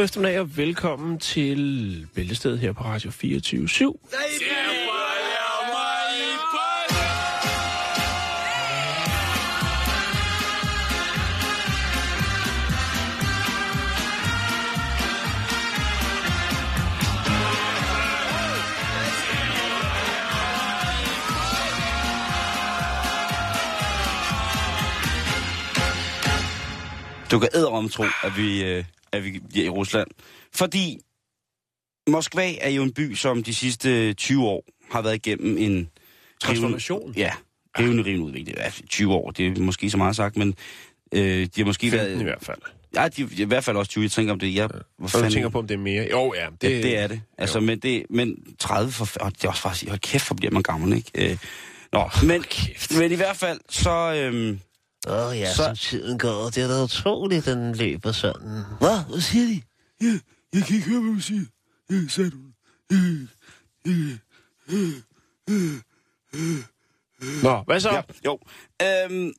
God eftermiddag og velkommen til Bæltestedet her på Radio 24 /7. Du kan æderom tro, at vi, øh, at vi er i Rusland. Fordi Moskva er jo en by, som de sidste 20 år har været igennem en... Transformation. Ja, rivende, rivende udvikling. Ja, 20 år, det er måske så meget sagt, men øh, de har måske 15 i været... hvert fald. Ja, de, i hvert fald også 20. Jeg tænker om det. Jeg, hvor Så du tænker på, om det er mere? Jo, ja. Det, Det, det er det. Altså, jo. men, det, men 30 for... Og det er også faktisk... Hold kæft, hvor bliver man gammel, ikke? Øh, nå, men, kæft. men i hvert fald, så... Øhm, Åh oh, ja, Så- som tiden går. Det er da utroligt, den løber sådan. hvad? Hvad siger de? Ja, jeg kan ikke høre, hvad du siger. Ja, sagde du. Nå, hvad så? Ja, jo. Øhm,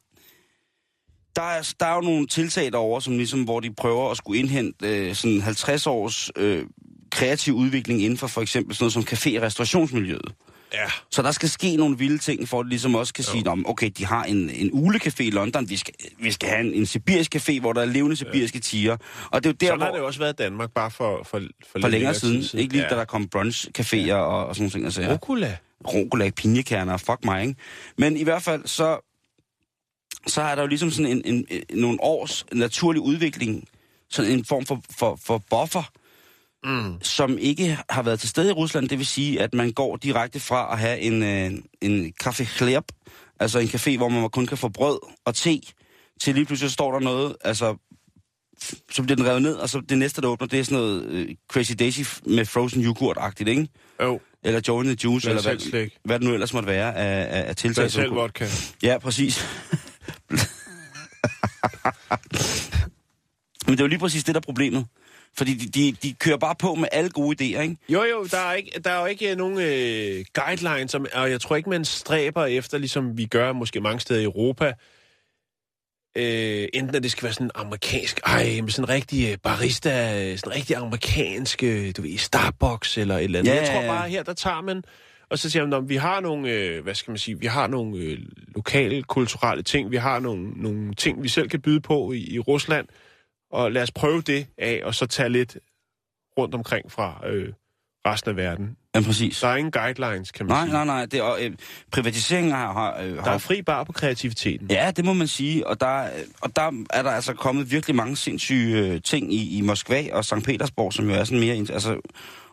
der, er, der er jo nogle tiltag derovre, som ligesom, hvor de prøver at skulle indhente øh, sådan 50 års øh, kreativ udvikling inden for for eksempel sådan noget som café- og restaurationsmiljøet. Ja. Så der skal ske nogle vilde ting, for at ligesom også kan sige, om okay, de har en, en ulecafé i London, vi skal, vi skal have en, en sibirisk café, hvor der er levende sibiriske tiger. Og det er jo der, Sådan hvor, har det jo også været i Danmark, bare for, for, for, for længere tid siden, ikke lige da der kom brunch-caféer og, og sådan nogle ting. Altså, ja. Rucola. Rucola, pinjekerner, fuck mig, ikke? Men i hvert fald, så, så er der jo ligesom sådan en, en, en, nogle års naturlig udvikling, sådan en form for, for, for buffer, Mm. som ikke har været til stede i Rusland. Det vil sige, at man går direkte fra at have en, øh, en café khleb, altså en café, hvor man kun kan få brød og te, til lige pludselig står der noget, altså så bliver den revet ned, og så det næste, der åbner, det er sådan noget øh, Crazy Daisy med frozen yoghurt-agtigt, ikke? Jo, Eller Joe the Juice, eller hvad, slik. hvad det nu ellers måtte være af, af, af tiltag. Tag som selv vodka. Ja, præcis. Men det er jo lige præcis det, der er problemet. Fordi de, de, de kører bare på med alle gode idéer, ikke? Jo, jo, der er, ikke, der er jo ikke nogen øh, guidelines, som, og jeg tror ikke, man stræber efter, ligesom vi gør måske mange steder i Europa, øh, enten at det skal være sådan amerikansk, ej, med sådan en rigtig øh, barista, øh, sådan en rigtig amerikansk, øh, du ved, Starbucks eller et eller andet. Ja, jeg tror bare, her der tager man, og så siger man, "Nå, vi har nogle, øh, hvad skal man sige, vi har nogle øh, lokale, kulturelle ting, vi har nogle, nogle ting, vi selv kan byde på i, i Rusland, og lad os prøve det af, og så tage lidt rundt omkring fra øh, resten af verden. Ja, præcis. Der er ingen guidelines, kan man Nej, sige. nej, nej. Det er, øh, privatiseringen har... har, øh, Der er fri bar på kreativiteten. Ja, det må man sige. Og der, øh, og der er der altså kommet virkelig mange sindssyge øh, ting i, i Moskva og St. Petersborg, som jo er sådan mere... Altså,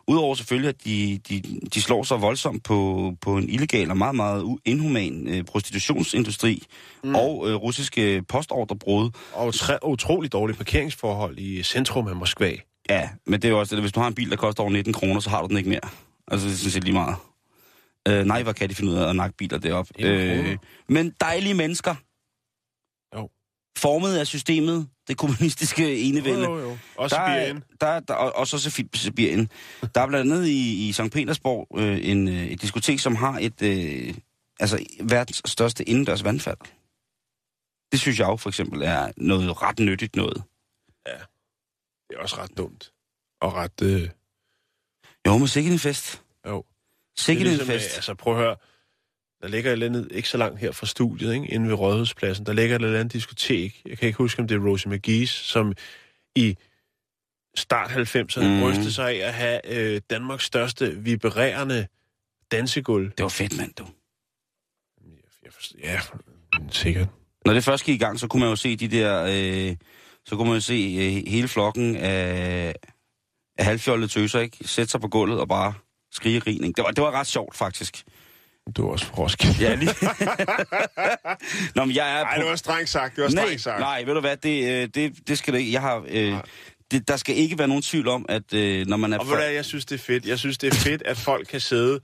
Udover selvfølgelig, at de, de, de slår så voldsomt på, på en illegal og meget, meget inhuman øh, prostitutionsindustri mm. og øh, russiske postordrebrud. Og tre, utrolig dårlige parkeringsforhold i centrum af Moskva. Ja, men det er jo også det, hvis du har en bil, der koster over 19 kroner, så har du den ikke mere. Altså, det sådan set lige meget. Øh, nej, hvor kan de finde ud af at nakke biler deroppe. 19 kroner. men dejlige mennesker. Jo. Formet af systemet, det kommunistiske enevælde. Jo, jo, jo. Også Der er, Sibirien. der, der, og, og så Sibirien. Der er blandt andet i, i St. Petersborg øh, en, øh, et diskotek, som har et, øh, altså verdens største indendørs vandfald. Det synes jeg jo for eksempel er noget ret nyttigt noget. Det er også ret dumt. Og ret... Øh, Jo, men sikkert en fest. jo. Sikkert er en ligesom, øh, fest. Altså, prøv at høre. Der ligger et eller andet, ikke så langt her fra studiet, ikke? inde ved Rådhuspladsen. Der ligger et eller andet diskotek. Jeg kan ikke huske, om det er Rosie McGee's, som i start 90'erne Mhm. mm. brystede sig af at have øh, Danmarks største vibrerende dansegulv. Det var fedt, mand, du. Jeg forstår, ja, sikkert. Når det først gik i gang, så kunne man jo se de der øh, så kunne man jo se øh, hele flokken af, af halvfjollede tøser, ikke? Sætte sig på gulvet og bare skrige rigning. Det var, det var ret sjovt, faktisk. Du er også frosk. Ja, lige... Nå, men jeg er Nej, på... det var strengt sagt. Det var nej, strengt sagt. nej, ved du hvad, det, øh, det, det skal det ikke. Jeg har... Øh, Nej. det, der skal ikke være nogen tvivl om, at øh, når man er... Og hvad, jeg synes, det er fedt. Jeg synes, det er fedt, at folk kan sidde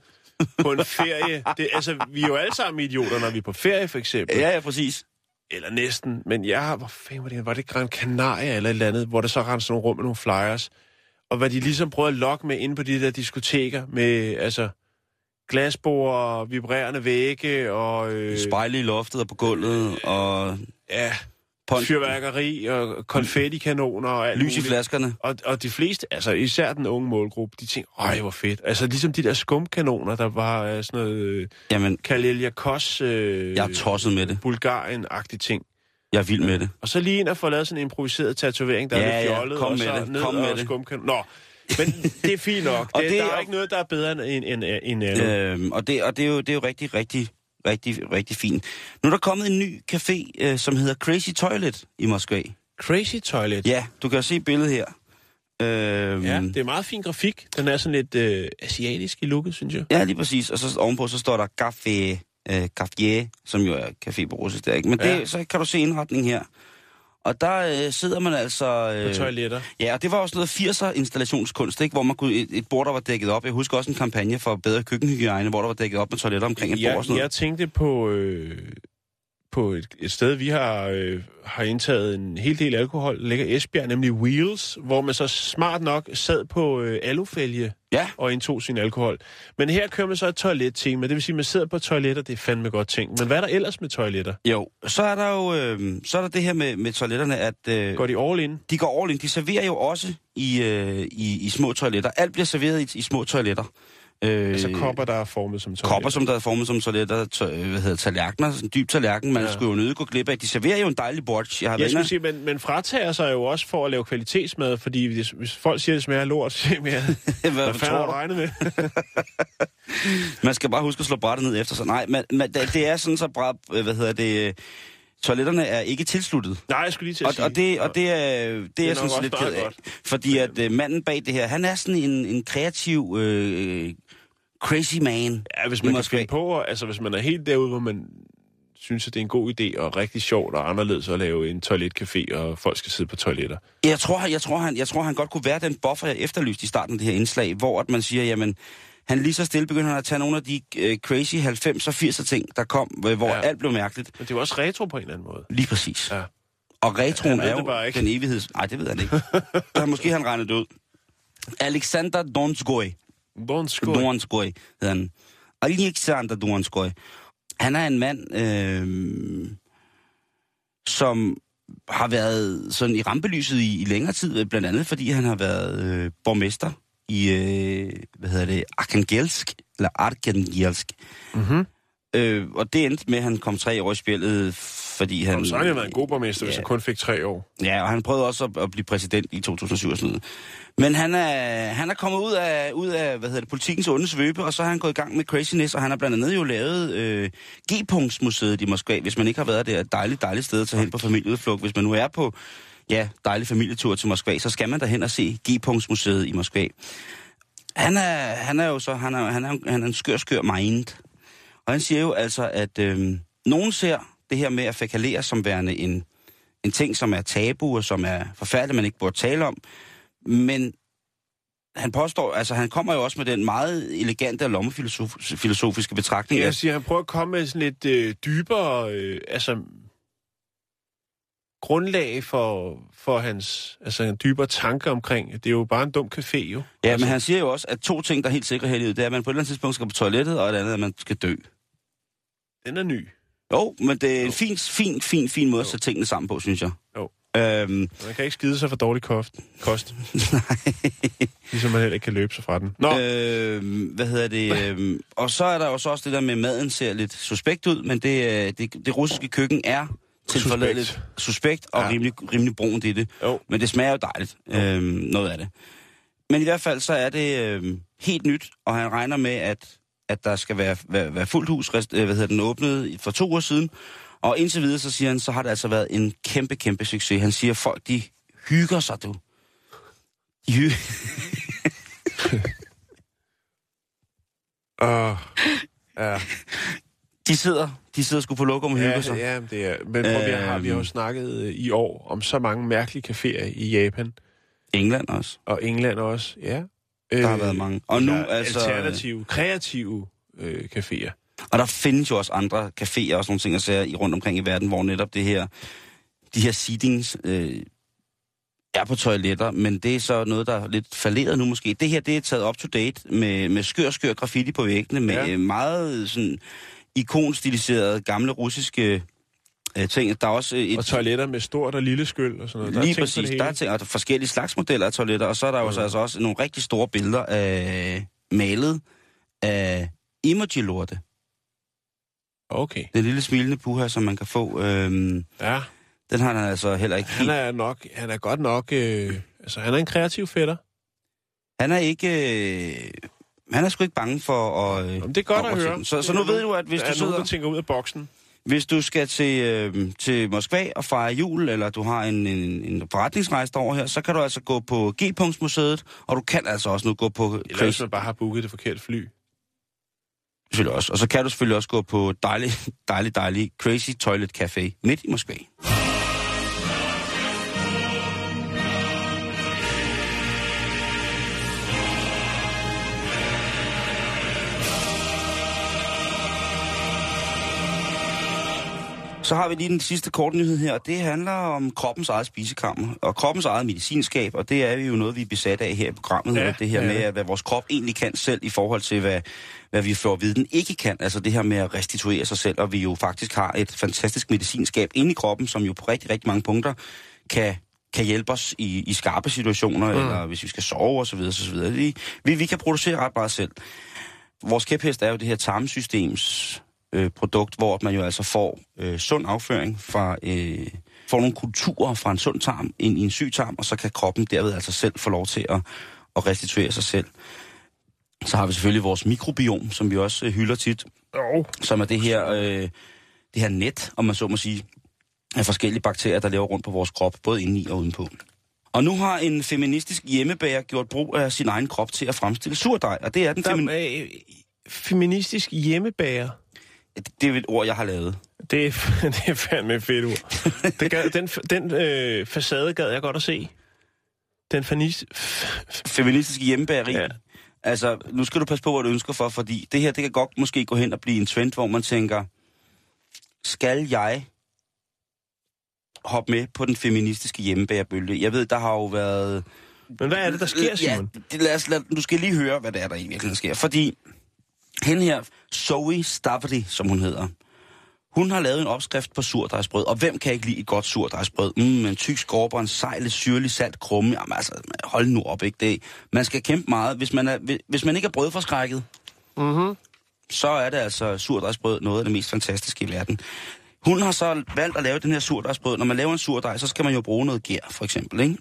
på en ferie. Det, altså, vi er jo alle sammen idioter, når vi er på ferie, for eksempel. Ja, ja, præcis. Eller næsten. Men jeg har... Hvor fanden var det? Var det Gran Canaria eller et eller andet, hvor der så rendte sådan nogle rum med nogle flyers. Og hvad de ligesom prøvede at lokke med inde på de der diskoteker med, altså, glasbord, vibrerende vægge og... Øh, Spejle i loftet og på gulvet, og ja, pon- fyrværkeri og konfettikanoner og alt lys i muligt. flaskerne. Og, og de fleste, altså især den unge målgruppe, de tænker, ej, hvor fedt. Altså ligesom de der skumkanoner, der var øh, sådan noget øh, Jamen, Kaleliakos, øh, jeg er tosset med det. Bulgarien-agtig ting. Jeg er vild med det. Og så lige ind og få lavet sådan en improviseret tatovering, der Ja, er lidt ja, fjollet, kom og med så det, ned kom og med det. skumkanon. Nå, men det er fint nok. Og det, det der er ikke noget, der er bedre end, end, end, end. Øh, Øhm, og det, og det, er jo, det er jo rigtig, rigtig, rigtig, rigtig fint. Nu er der kommet en ny café, øh, som hedder Crazy Toilet i Moskva. Crazy Toilet. Ja, du kan se billedet her. Øhm, ja, det er meget fin grafik. Den er sådan lidt øh, asiatisk i looket, synes jeg. Ja, lige præcis. Og så ovenpå, så står der Café, øh, Café, som jo er café på russisk der, ikke? Men Ja. det, så kan du se indretningen her. Og der øh, sidder man altså... På Øh, toiletter. ja, og det var også noget 80'er installationskunst, ikke? Hvor man kunne, et, et bord, der var dækket op. Jeg husker også en kampagne for bedre køkkenhygiejne, hvor der var dækket op med toiletter omkring et bord og Jeg, sådan noget. jeg tænkte på, øh, på et, et sted, vi har, øh, har indtaget en hel del alkohol, ligger Esbjerg, nemlig Wheels, hvor man så smart nok sad på øh, alufælge Ja, og indtog sin alkohol. Men her kører man så et toilet-tema, det vil sige, at man sidder på toiletter, det er fandme godt ting. Men hvad er der ellers med toiletter? jo. Så er der jo øh, så er der det her med, med toiletterne, at øh, Går de all in? de går all in. De serverer jo også i, øh, i, i små toiletter. Alt bliver serveret i, i små toiletter. Øh, Altså kopper, der er formet som toiletter. kopper, som der er formet som toiletter, to, øh, hvad hedder tallerkener, sådan en dyb tallerken, man Ja. skulle jo nødt gå glip af. De serverer jo en dejlig borch. Jeg har Jeg skulle sige, men, men fratager sig jo også for at lave kvalitetsmad, fordi hvis, hvis folk siger, at det smager lort, så siger jeg, hvad, hvad fanden har du regnet med? Man skal bare huske at slå brættet ned efter sig. Nej, men, men det, er sådan så øh, hvad hedder det, toiletterne er ikke tilsluttet. Nej, jeg skulle lige til at Og, sige. og, det, og det er, det er, er jeg sådan lidt ked af. Fordi at øh, manden bag det her, han er sådan en, en kreativ, øh, crazy man. Ja, hvis man kan finde på, altså hvis man er helt derude, hvor man synes, at det er en god idé og rigtig sjovt og anderledes at lave en toiletcafé, og folk skal sidde på toiletter. Jeg tror, jeg, tror, han, jeg tror, han godt kunne være den buffer, jeg efterlyste i starten af det her indslag, hvor at man siger, jamen, han lige så stille begynder han at tage nogle af de øh, crazy 90'er 80'er ting, der kom, hvor Ja. ja. alt blev mærkeligt. Men det er jo også retro på en eller anden måde. Lige præcis. Ja. Og retroen ved er jo ikke. den evigheds... Nej, det ved han ikke. han, måske han regnet ud. Alexander Donskoy. Bonskål. Donskoy hedder han. Alexander Donskoy. Han er en mand, øh, som har været sådan i rampelyset i, i længere tid, blandt andet fordi han har været øh, borgmester i, øh, hvad hedder det, Arkangelsk, eller Arkangelsk. Mm-hmm. Øh, og det endte med, at han kom tre år i spillet, fordi han... Så har han været en god borgmester, hvis Ja. han kun fik tre år. Ja, og han prøvede også at, at blive præsident i 2007 og sådan noget. Men han er, han er kommet ud af, ud af hvad hedder det, politikens onde svøbe, og så har han gået i gang med craziness, og han har blandt andet jo lavet øh, G-punktsmuseet i Moskva, hvis man ikke har været der. Et dejligt, dejligt sted at tage hen på familieudflugt. Hvis man nu er på ja, dejlig familietur til Moskva, så skal man derhen og se G-punktsmuseet i Moskva. Han er, han er jo så, han er, han er, han er en skør, skør mind. Og han siger jo altså, at øh, nogen ser det her med at fækalere som værende en, en ting, som er tabu og som er forfærdeligt, man ikke burde tale om. Men han påstår, altså han kommer jo også med den meget elegante og lommefilosofiske betragtning. Jeg at- siger, han prøver at komme med sådan lidt øh, dybere, øh, altså grundlag for, for hans altså en dybere tanke omkring. Det er jo bare en dum café, jo. Ja, altså, men han siger jo også, at to ting, der er helt sikre her i livet, det er, at man på et eller andet tidspunkt skal på toilettet, og det andet at man skal dø. Den er ny. Jo, men det er en Jo. fin, fin, fin, fin måde at Jo. sætte tingene sammen på, synes jeg. Jo. Øhm, Man kan ikke skide sig for dårlig kost. kost nej. ligesom man heller ikke kan løbe sig fra den. Nå, øh, Øhm, hvad hedder det? Øhm, og så er der jo så også det der med, at maden ser lidt suspekt ud, men det, øh, det, det russiske køkken er tilforladeligt Suspekt. suspekt og Ja. rimelig, rimelig brunt i det. jo. Men det smager jo dejligt, øhm, noget af det. Men i hvert fald så er det øhm, helt nyt, og han regner med, at, at der skal være, være, være fuldt hus, rest, øh, hvad hedder den, åbnet for to år siden. Og indtil videre, så siger han, så har det altså været en kæmpe, kæmpe succes. Han siger, folk de hygger sig, du. De, hy- ja. De sidder, de sidder sgu på lokum og hygger Ja, sig. ja, det er. Men prøv, vi, har, vi jo Øhm. snakket øh, i år om så mange mærkelige caféer i Japan England også. og England også. Ja. Der har været mange. Og nu, altså- Alternative, kreative øh, caféer. Og der findes jo også andre caféer og sådan nogle ting, sige, i rundt omkring i verden, hvor netop det her, de her seatings øh, er på toiletter, men det er så noget, der er lidt falderet nu måske. Det her, det er taget up to date med, med skør, skør graffiti på væggene, med Ja. ja. meget sådan ikonstiliserede gamle russiske øh, ting. Der er også et, Og toiletter med stort og lille skyld og sådan noget. Der er Lige for præcis. Der er, ting, og der er forskellige slags modeller af toiletter, og så er der jo så altså også nogle rigtig store billeder af malet af emoji-lorte. Okay. Den lille smilende puha, som man kan få, øhm, Ja, den har han altså heller ikke han er nok, han er godt nok, øh, altså han er en kreativ fætter. Han er ikke... Øh, han er sgu ikke bange for at... Øh, Jamen, det er godt at høre. Så, så nu ved du, at hvis du, er nogen, sidder, der tænker ud af boksen. hvis du skal til, øh, til Moskva og fejre jul, eller du har en, en, en forretningsrejse over her, så kan du altså gå på G-punktsmuseet, og du kan altså også nu gå på Eller hvis man bare har booket det forkerte fly. Selvfølgelig også. Og så kan du selvfølgelig også gå på dejlig, dejlig, dejlig Crazy Toilet Café midt i Moskva. Så har vi lige den sidste korte nyhed her, og det handler om kroppens eget spisekammer og kroppens eget medicinskab, og det er jo noget, vi er besat af her i programmet, Ja, ja, det her ja. med, at hvad vores krop egentlig kan selv i forhold til, hvad, hvad vi får at vide, den ikke kan. Altså det her med at restituere sig selv, og vi jo faktisk har et fantastisk medicinskab inde i kroppen, som jo på rigtig, rigtig mange punkter kan kan hjælpe os i, i skarpe situationer, mm. eller hvis vi skal sove osv. osv. Vi, vi, vi kan producere ret meget selv. Vores kæphest er jo det her tarmsystems øh, produkt, hvor man jo altså får øh, sund afføring fra, øh, får nogle kulturer fra en sund tarm ind i en syg tarm, og så kan kroppen derved altså selv få lov til at, at restituere sig selv. Så har vi selvfølgelig vores mikrobiom, som vi også øh, hylder tit, Oh. som er det her, øh, det her net, om man så må sige, af forskellige bakterier, der lever rundt på vores krop, både indeni og udenpå. Og nu har en feministisk hjemmebager gjort brug af sin egen krop til at fremstille surdej, og det er den Der er øh, feministisk hjemmebager. Det er et ord, jeg har lavet. Det er, det er fandme et fedt ord. Det gad, den den øh, facade gad jeg godt at se. Den fanis... Feministiske hjemmebageri. Ja. Altså, nu skal du passe på, hvad du ønsker for, fordi det her, det kan godt måske gå hen og blive en trend, hvor man tænker, skal jeg hoppe med på den feministiske hjemmebægerbølge? Jeg ved, der har jo været... Men hvad er det, der sker, Simon? Ja, det, lad os, lad, du skal lige høre, hvad det er, der i virkeligheden sker. Fordi hende her, Zoe Stafford, som hun hedder, hun har lavet en opskrift på surdejsbrød, og hvem kan ikke lide et godt surdejsbrød? Mm, en tyk skorper, en lidt syrlig, salt, krumme. Jamen altså, hold nu op, ikke det? Man skal kæmpe meget. Hvis man, er, hvis man ikke er brødforskrækket, Mm-hmm. så er det altså surdejsbrød noget af det mest fantastiske i verden. Hun har så valgt at lave den her surdejsbrød. Når man laver en surdej, så skal man jo bruge noget gær, for eksempel, ikke?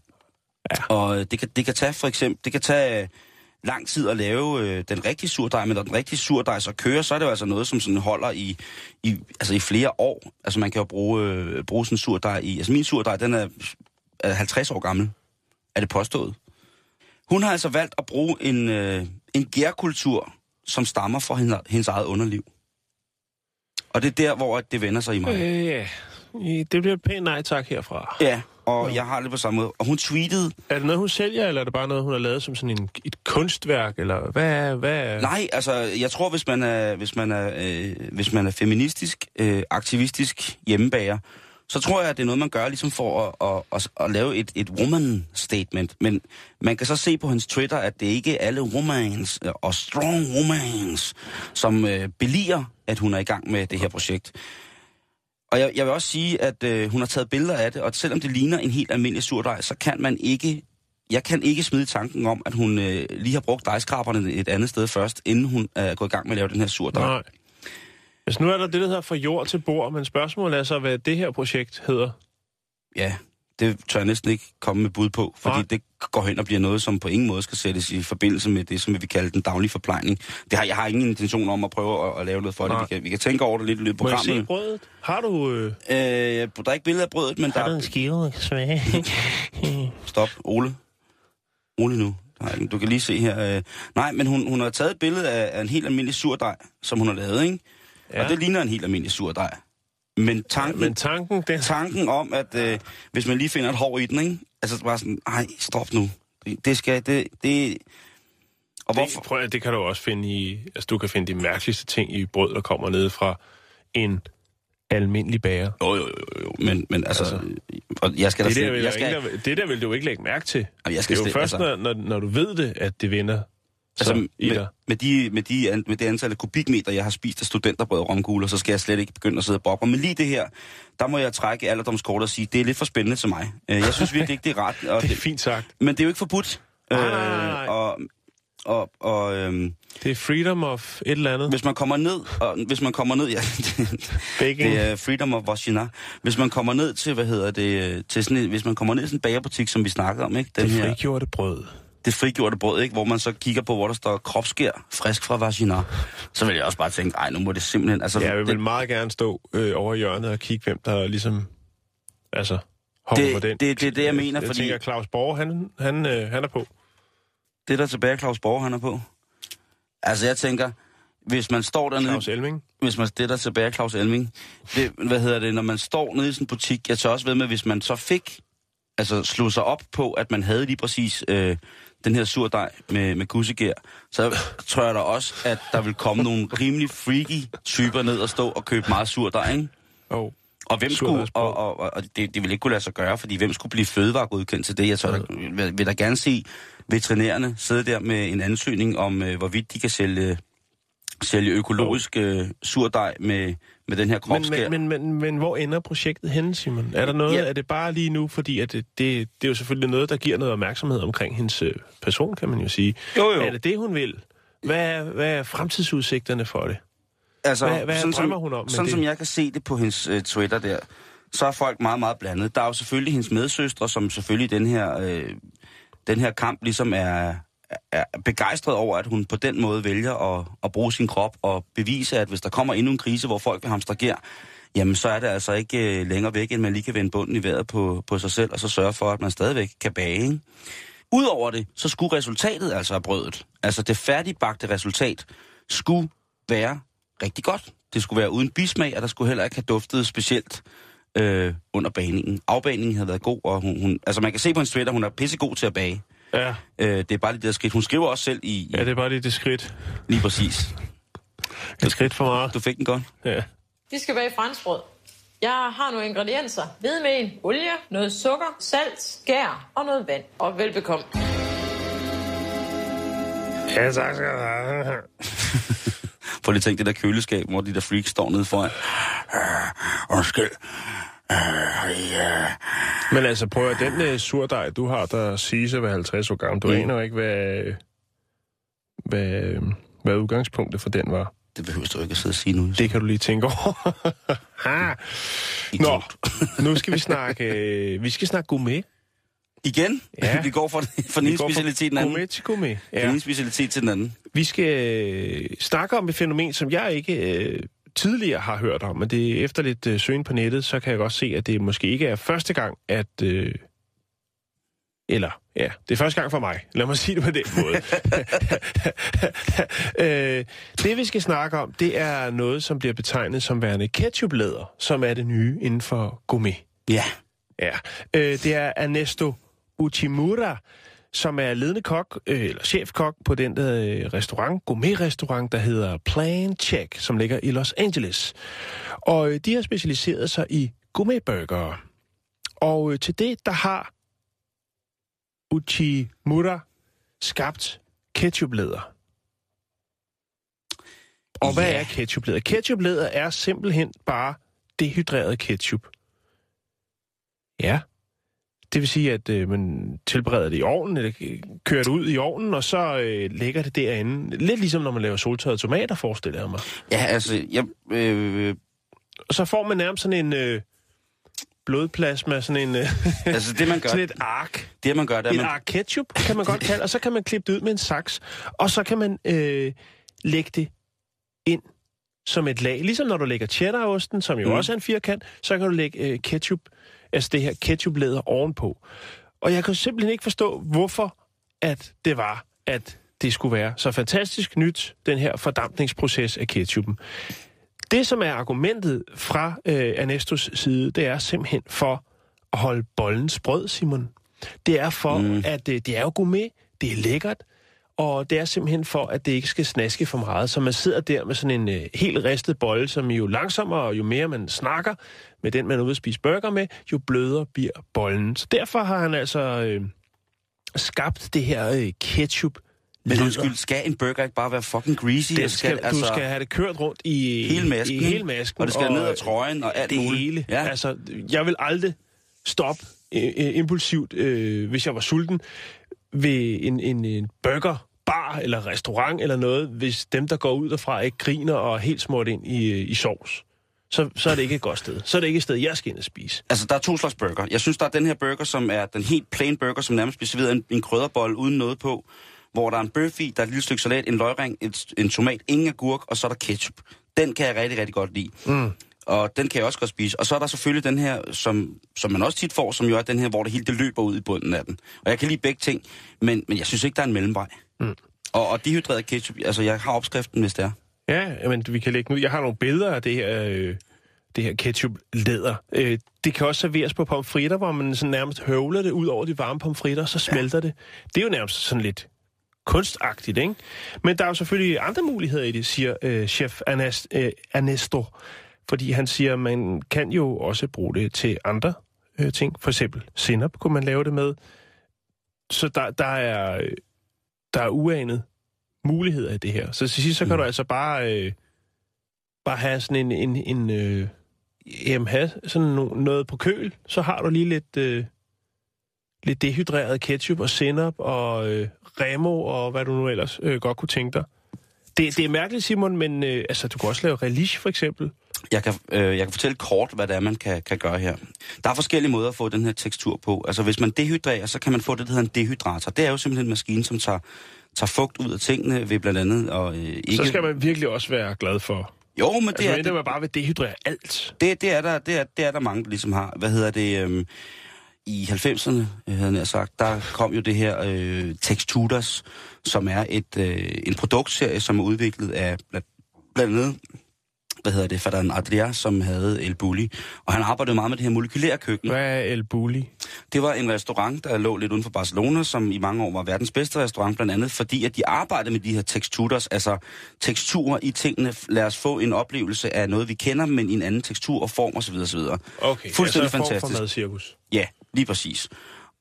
Ja. Og øh, det kan, det kan tage for eksempel, det kan tage lang tid at lave øh, den rigtige surdej, men når den rigtige surdej så kører, så er det jo altså noget, som sådan holder i, i, altså i flere år. Altså man kan jo bruge, øh, bruge sådan en surdej i, altså min surdej, den er, er 50 år gammel, er det påstået. Hun har altså valgt at bruge en, øh, en gærkultur, som stammer fra hendes, hendes eget underliv. Og det er der, hvor det vender sig i mig. Øh, ja. Det bliver et pænt nej tak herfra. Ja, og jeg har det på samme måde. Og hun tweetede, Er det noget, hun sælger, eller er det bare noget, hun har lavet som sådan en, et kunstværk? Eller hvad er... Hvad er... Nej, altså, jeg tror, hvis man er, hvis man er, øh, hvis man er feministisk, øh, aktivistisk hjemmebager, så tror jeg, at det er noget, man gør ligesom for at, at, at, at lave et, et woman statement. Men man kan så se på hendes Twitter, at det ikke er alle womans øh, og strong womans, som øh, beliger, at hun er i gang med det her projekt. Og jeg, jeg vil også sige, at øh, hun har taget billeder af det, og selvom det ligner en helt almindelig surdej, så kan man ikke jeg kan ikke smide tanken om, at hun øh, lige har brugt dejskraberne et andet sted først, inden hun er gået i gang med at lave den her surdej. Nej. Altså, nu er der det, der hedder fra jord til bord, men spørgsmålet er så, hvad det her projekt hedder. Ja, det tør jeg næsten ikke komme med bud på, fordi Nej. det går hen og bliver noget, som på ingen måde skal sættes i forbindelse med det, som vi kalder den daglige forplejning. Det har, jeg har ingen intention om at prøve at, at lave noget for Nej. det. Vi kan, vi kan tænke over det lidt i løbet af Må jeg se programmet. brødet? Har du... Øh... Øh, der er ikke billeder af brødet, men Har du der, en skive, man kan smage? stop. Ole. Ole nu. Nej, du kan lige se her. Øh. Nej, men hun, hun har taget et billede af, af en helt almindelig surdej, som hun har lavet, ikke? Ja. Og det ligner en helt almindelig surdej. Men tanken, Men tanken, den... tanken om, at øh, hvis man lige finder et hår i den, ikke? Altså bare sådan, nej, stop nu. Det, det skal, det, det... Og Det, hvorfor? prøv, at- det kan du også finde i... Altså, du kan finde de mærkeligste ting i brød, der kommer ned fra en almindelig bager. Jo, jo, jo, jo. Men, men altså, altså og jeg skal Det der, slet, vil jeg skal, ingen, der, det der vil du ikke lægge mærke til. Jeg Det skal er jo slet- først, altså- når, når, når du ved det, at det vinder. Så Altså, med, med, de, med, de, an- med det antal af kubikmeter, jeg har spist af studenterbrød og romkugler, så skal jeg slet ikke begynde at sidde og bobre. Men lige det her, der må jeg trække alderdomskort og sige, det er lidt for spændende til mig. Øh, Jeg synes virkelig ikke, det er ret. Og Det er det, fint sagt. men det er jo ikke forbudt. Nej, nej, nej, nej. og, og, og øhm, Det er freedom of et eller andet. hvis man kommer ned, og hvis man kommer ned, ja, Baking. det er freedom of vagina. Hvis man kommer ned til, hvad hedder det, øh, til sådan hvis man kommer ned sådan en bagerbutik, som vi snakkede om, ikke? Den det her, frigjorte brød. Det frigjorte brød, ikke? hvor man så kigger på, hvor der står kropskær, frisk fra vagina, så vil jeg også bare tænke, ej, nu må det simpelthen... Altså, Ja, jeg vil det, meget gerne stå øh, over i hjørnet og kigge, hvem der ligesom... Altså, hopper Det- på den. det- det er det, jeg mener, jeg fordi- tænker, Claus Borg, han, han, øh, han er på. det der tilbage, Claus Borg, han er på. Altså, jeg tænker, hvis man står dernede... Claus Elming. hvis man det der tilbage, Claus Elming, det, hvad hedder det, når man står nede i sådan en butik, jeg tager også ved med, hvis man så fik, altså slog sig op på, at man havde lige præcis øh, den her surdej med, med kussegær, så tror jeg da også, at der vil komme nogle rimelig freaky typer ned og stå og købe meget surdej, ikke? Oh. Og hvem skulle, og, og, og, og det, det ville ikke kunne lade sig gøre, fordi hvem skulle blive fødevaregodkendt til det? Jeg tror, der, vil, vil da gerne se veterinærerne sidde der med en ansøgning om, øh, hvorvidt de kan sælge, sælge økologisk øh, surdej med, med den her Men, kropskær. men, men, men, men hvor ender projektet henne, Simon? Er der noget, Ja. er det bare lige nu, fordi at det, det, det er jo selvfølgelig noget, der giver noget opmærksomhed omkring hendes øh, person, kan man jo sige. Jo, jo. Er det det, hun vil? Hvad er, hvad er fremtidsudsigterne for det? altså, hvad- hvad sådan, drømmer som, hun om med sådan det? som jeg kan se det på hendes øh, Twitter der, så er folk meget, meget blandet. Der er jo selvfølgelig hendes medsøstre, som selvfølgelig den her, øh, den her kamp ligesom er, er begejstret over, at hun på den måde vælger at, at bruge sin krop og bevise, at hvis der kommer endnu en krise, hvor folk vil hamstragere, jamen så er det altså ikke øh, længere væk, end man lige kan vende bunden i vejret på, på sig selv, og så sørge for, at man stadigvæk kan bage. Ikke? Udover det, så skulle resultatet altså af brødet, altså det færdigbagte resultat, skulle være rigtig godt. Det skulle være uden bismag, og der skulle heller ikke have duftet specielt øh, under bagningen. Afbagningen havde været god, og hun, hun, altså man kan se på hendes Twitter, hun er pissegod til at bage. Ja, Øh, det er bare lige det der skridt. Hun skriver også selv i, i ja det er bare lige det skridt. lige præcis. Et skridt for meget. Du fik den godt. Ja. Vi skal bage franskbrød. Jeg har nogle ingredienser. Hvidemel, olie, noget sukker, salt, skær og noget vand. Og velbekomme. Ja, tak skal du have. Prøv lige at tænke det der køleskab, hvor de der freaks står nede foran. Øh, undskyld. Øh, ja. Men altså, prøv at den uh, surdej, du har, der siges at være 50 år gammel, du Mm. aner ikke, hvad, hvad, hvad udgangspunktet for den var. Det behøver du ikke at sidde og sige nu. Det kan du lige tænke over. ha. Nå, nu skal vi snakke, øh, vi skal snakke gourmet. Igen? Ja. vi går fra, fra den ene specialitet til den anden. Gourmet til gourmet. Ja. Den ene specialitet til den anden. Vi skal øh, snakke om et fænomen, som jeg ikke øh, tidligere har hørt om, men det efter lidt øh, søgen på nettet, så kan jeg godt se, at det måske ikke er første gang, at... Øh, eller, ja, det er første gang for mig. Lad mig sige det på den måde. øh, det, vi skal snakke om, det er noget, som bliver betegnet som værende ketchuplæder, som er det nye inden for gourmet. Ja. Ja, øh, det er Ernesto Uchimura, som er ledende kok, øh, eller chefkok på den der øh, restaurant, gourmet-restaurant, der hedder Plan Check, som ligger i Los Angeles. Og øh, de har specialiseret sig i gourmetburgere. Og øh, til det, der har Uchimura skabt ketchuplæder. Og hvad Ja. er ketchuplæder? Ketchuplæder er simpelthen bare dehydreret ketchup. Ja. Det vil sige, at øh, man tilbereder det i ovnen, eller kører det ud i ovnen, og så øh, lægger det derinde. Lidt ligesom når man laver soltørrede tomater, forestiller jeg mig. Ja, altså, jeg, øh, Og så får man nærmest sådan en øh, blodplasma, sådan en... Øh, altså det man gør, sådan et ark. det man gør, det er, Et man, ark ketchup, kan man godt kalde, og så kan man klippe det ud med en saks, og så kan man øh, lægge det ind som et lag. Ligesom når du lægger cheddarosten, som jo mm. også er en firkant, så kan du lægge øh, ketchup, altså det her ketchuplæder ovenpå. Og jeg kan simpelthen ikke forstå, hvorfor at det var, at det skulle være så fantastisk nyt, den her fordampningsproces af ketchupen. Det, som er argumentet fra øh, Ernestos side, det er simpelthen for at holde bollen sprød, Simon. Det er for, mm. at øh, det er jo gourmet, det er lækkert, og det er simpelthen for, at det ikke skal snaske for meget. Så man sidder der med sådan en øh, helt ristet bolle, som jo langsommere og jo mere man snakker med den, man er ude at spise burger med, jo blødere bliver bollen. Så derfor har han altså øh, skabt det her øh, ketchup Men undskyld, skal en burger ikke bare være fucking greasy? det Og skal, altså, du skal have det kørt rundt i Hele masken. I hele masken Og det skal ned ad trøjen og alt det muligt. hele. Ja. Altså, jeg vil aldrig stoppe øh, øh, impulsivt, øh, hvis jeg var sulten, ved en, en, en burger bar eller restaurant eller noget, hvis dem, der går ud derfra, ikke griner og er helt smurt ind i, øh, i sovs. Så, så er det ikke et godt sted. Så er det ikke et sted, jeg skal ind og spise. Altså, der er to slags burger. Jeg synes, der er den her burger, som er den helt plain burger, som nærmest bliver serveret en, en krydderbold uden noget på, hvor der er en bøf i, der er et lille stykke salat, en løgring, et, en tomat, ingen agurk, og så er der ketchup. Den kan jeg rigtig, rigtig godt lide. Mm. Og den kan jeg også godt spise. Og så er der selvfølgelig den her, som, som man også tit får, som jo er den her, hvor det hele det løber ud i bunden af den. Og jeg kan lide begge ting, men, men jeg synes ikke, der er en mellemvej. Mm. Og, og dehydreret ketchup, altså jeg har opskriften, hvis det er. Ja, men vi kan lægge nu. Jeg har nogle billeder af det her, øh, det her ketchup-læder. Øh, det kan også serveres på pomfritter, hvor man sådan nærmest høvler det ud over de varme pomfritter, så smelter ja. det. Det er jo nærmest sådan lidt kunstagtigt, ikke? Men der er jo selvfølgelig andre muligheder i det, siger øh, chef Anas, øh, Ernesto. Fordi han siger, at man kan jo også bruge det til andre øh, ting. For eksempel sinop kunne man lave det med. Så der, der, er, øh, der er uanet muligheder i det her. Så til sidst, så kan Mm. du altså bare, øh, bare have sådan en, en, en øh, jamen have sådan no, noget på køl. Så har du lige lidt, øh, lidt dehydreret ketchup og sennep og øh, remo og hvad du nu ellers øh, godt kunne tænke dig. Det, det er mærkeligt, Simon, men øh, altså, du kan også lave relish, for eksempel. Jeg kan, øh, jeg kan fortælle kort, hvad det er, man kan, kan gøre her. Der er forskellige måder at få den her tekstur på. Altså, hvis man dehydrerer, så kan man få det, der hedder en dehydrator. Det er jo simpelthen en maskine, som tager, tager fugt ud af tingene ved blandt andet... Og, øh, ikke... Så skal man virkelig også være glad for. Jo, men det Altså, er, det, man bare vil dehydrere alt. det, det, er der, det, er, det er der mange, der ligesom har. Hvad hedder det? Øhm, I 90'erne, øh, havde jeg sagt, der kom jo det her øh, Textudas, som er et, øh, en produktserie, som er udviklet af blandt, blandt andet hvad hedder det, Fadan Adria, som havde El Bulli. Og han arbejdede meget med det her molekylære køkken. Hvad er El Bulli? Det var en restaurant, der lå lidt uden for Barcelona, som i mange år var verdens bedste restaurant, blandt andet fordi, at de arbejdede med de her texturas, altså teksturer i tingene. Lad os få en oplevelse af noget, vi kender, men i en anden tekstur og form osv. osv. Okay, Fuldstændig altså en form fantastisk. for madcirkus. Ja, lige præcis.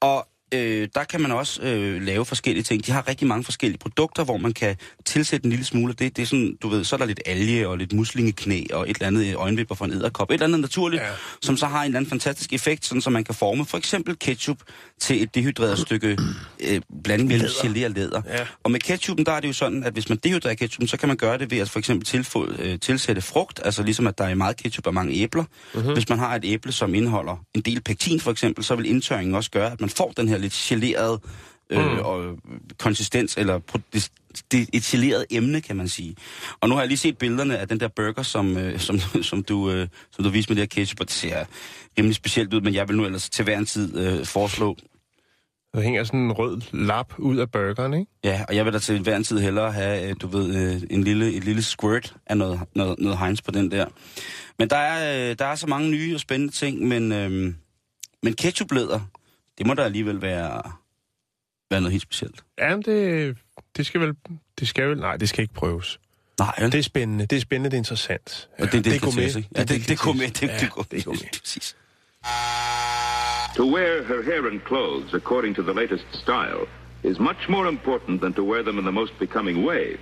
Og øh, der kan man også øh, lave forskellige ting. De har rigtig mange forskellige produkter, hvor man kan tilsætte en lille smule det. Det er sådan, du ved, så er der lidt alge og lidt muslingeknæ og et eller andet øjenvipper fra en æderkop. Et eller andet naturligt, Ja. som så har en eller anden fantastisk effekt, sådan så man kan forme for eksempel ketchup til et dehydreret stykke øh, blanding mellem gelé og læder. Ja. Og med ketchupen, der er det jo sådan, at hvis man dehydrerer ketchupen, så kan man gøre det ved at for eksempel tilfå, øh, tilsætte frugt, altså ligesom at der i meget ketchup er mange æbler. Uh-huh. Hvis man har et æble, som indeholder en del pektin for eksempel, så vil indtørringen også gøre, at man får den her lidt gelerede øh, Mm. og konsistens, eller det, det, et geleret emne, kan man sige. Og nu har jeg lige set billederne af den der burger, som, øh, som, som, du, øh, som du viste med det her ketchup, og det ser rimelig specielt ud, men jeg vil nu ellers til hver en tid øh, foreslå, Der hænger sådan en rød lap ud af burgeren, ikke? Ja, og jeg vil da til hver en tid hellere have, øh, du ved, øh, en lille, et lille squirt af noget, noget, noget Heinz på den der. Men der er, øh, der er så mange nye og spændende ting, men, øh, men ketchuplæder, det må da alligevel være, være noget helt specielt. Ja, det, det skal vel... Det skal vel... Nej, det skal ikke prøves. Nej, vel? Det er spændende, det er spændende, det er interessant. Og det, det, det, gourmet. det, ja, det, det, det, går med, det, Ja, det, går det gourmet. Præcis. To wear her hair and clothes according to the latest style is much more important than to wear them in the most becoming way.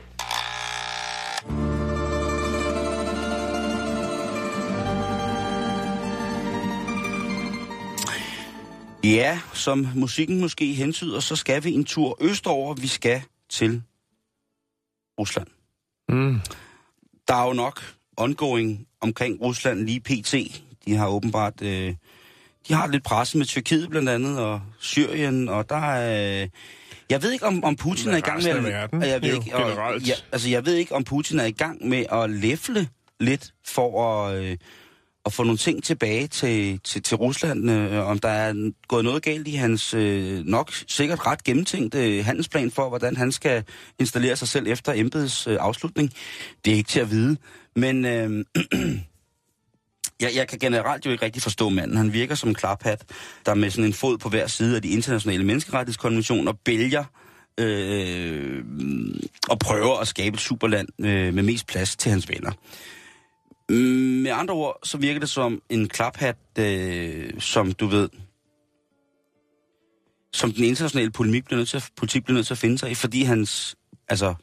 Ja, som musikken måske hentyder, så skal vi en tur østover. Vi skal til Rusland. Mm. Der er jo nok ongoing omkring Rusland lige pt. De har åbenbart... Øh, de har lidt presse med Tyrkiet blandt andet, og Syrien, og der er... Øh, jeg ved ikke, om, om Putin Med er i gang med... at- verden, jeg ved jo, ikke, og, generelt. altså, jeg ved ikke, om Putin er i gang med at læfle lidt for at, øh, at få nogle ting tilbage til, til, til Rusland, øh, om der er gået noget galt i hans øh, nok sikkert ret gennemtænkte øh, handelsplan for, hvordan han skal installere sig selv efter embedets øh, afslutning. Det er ikke til at vide, men øh, jeg, jeg kan generelt jo ikke rigtig forstå manden. Han virker som en klaphat, der med sådan en fod på hver side af de internationale menneskerettighedskonventioner bælger øh, og prøver at skabe et superland øh, med mest plads til hans venner. Med andre ord, så virker det som en klaphat, øh, som du ved, som den internationale polemik bliver nødt til at, politik bliver nødt til at finde sig i, fordi hans, altså,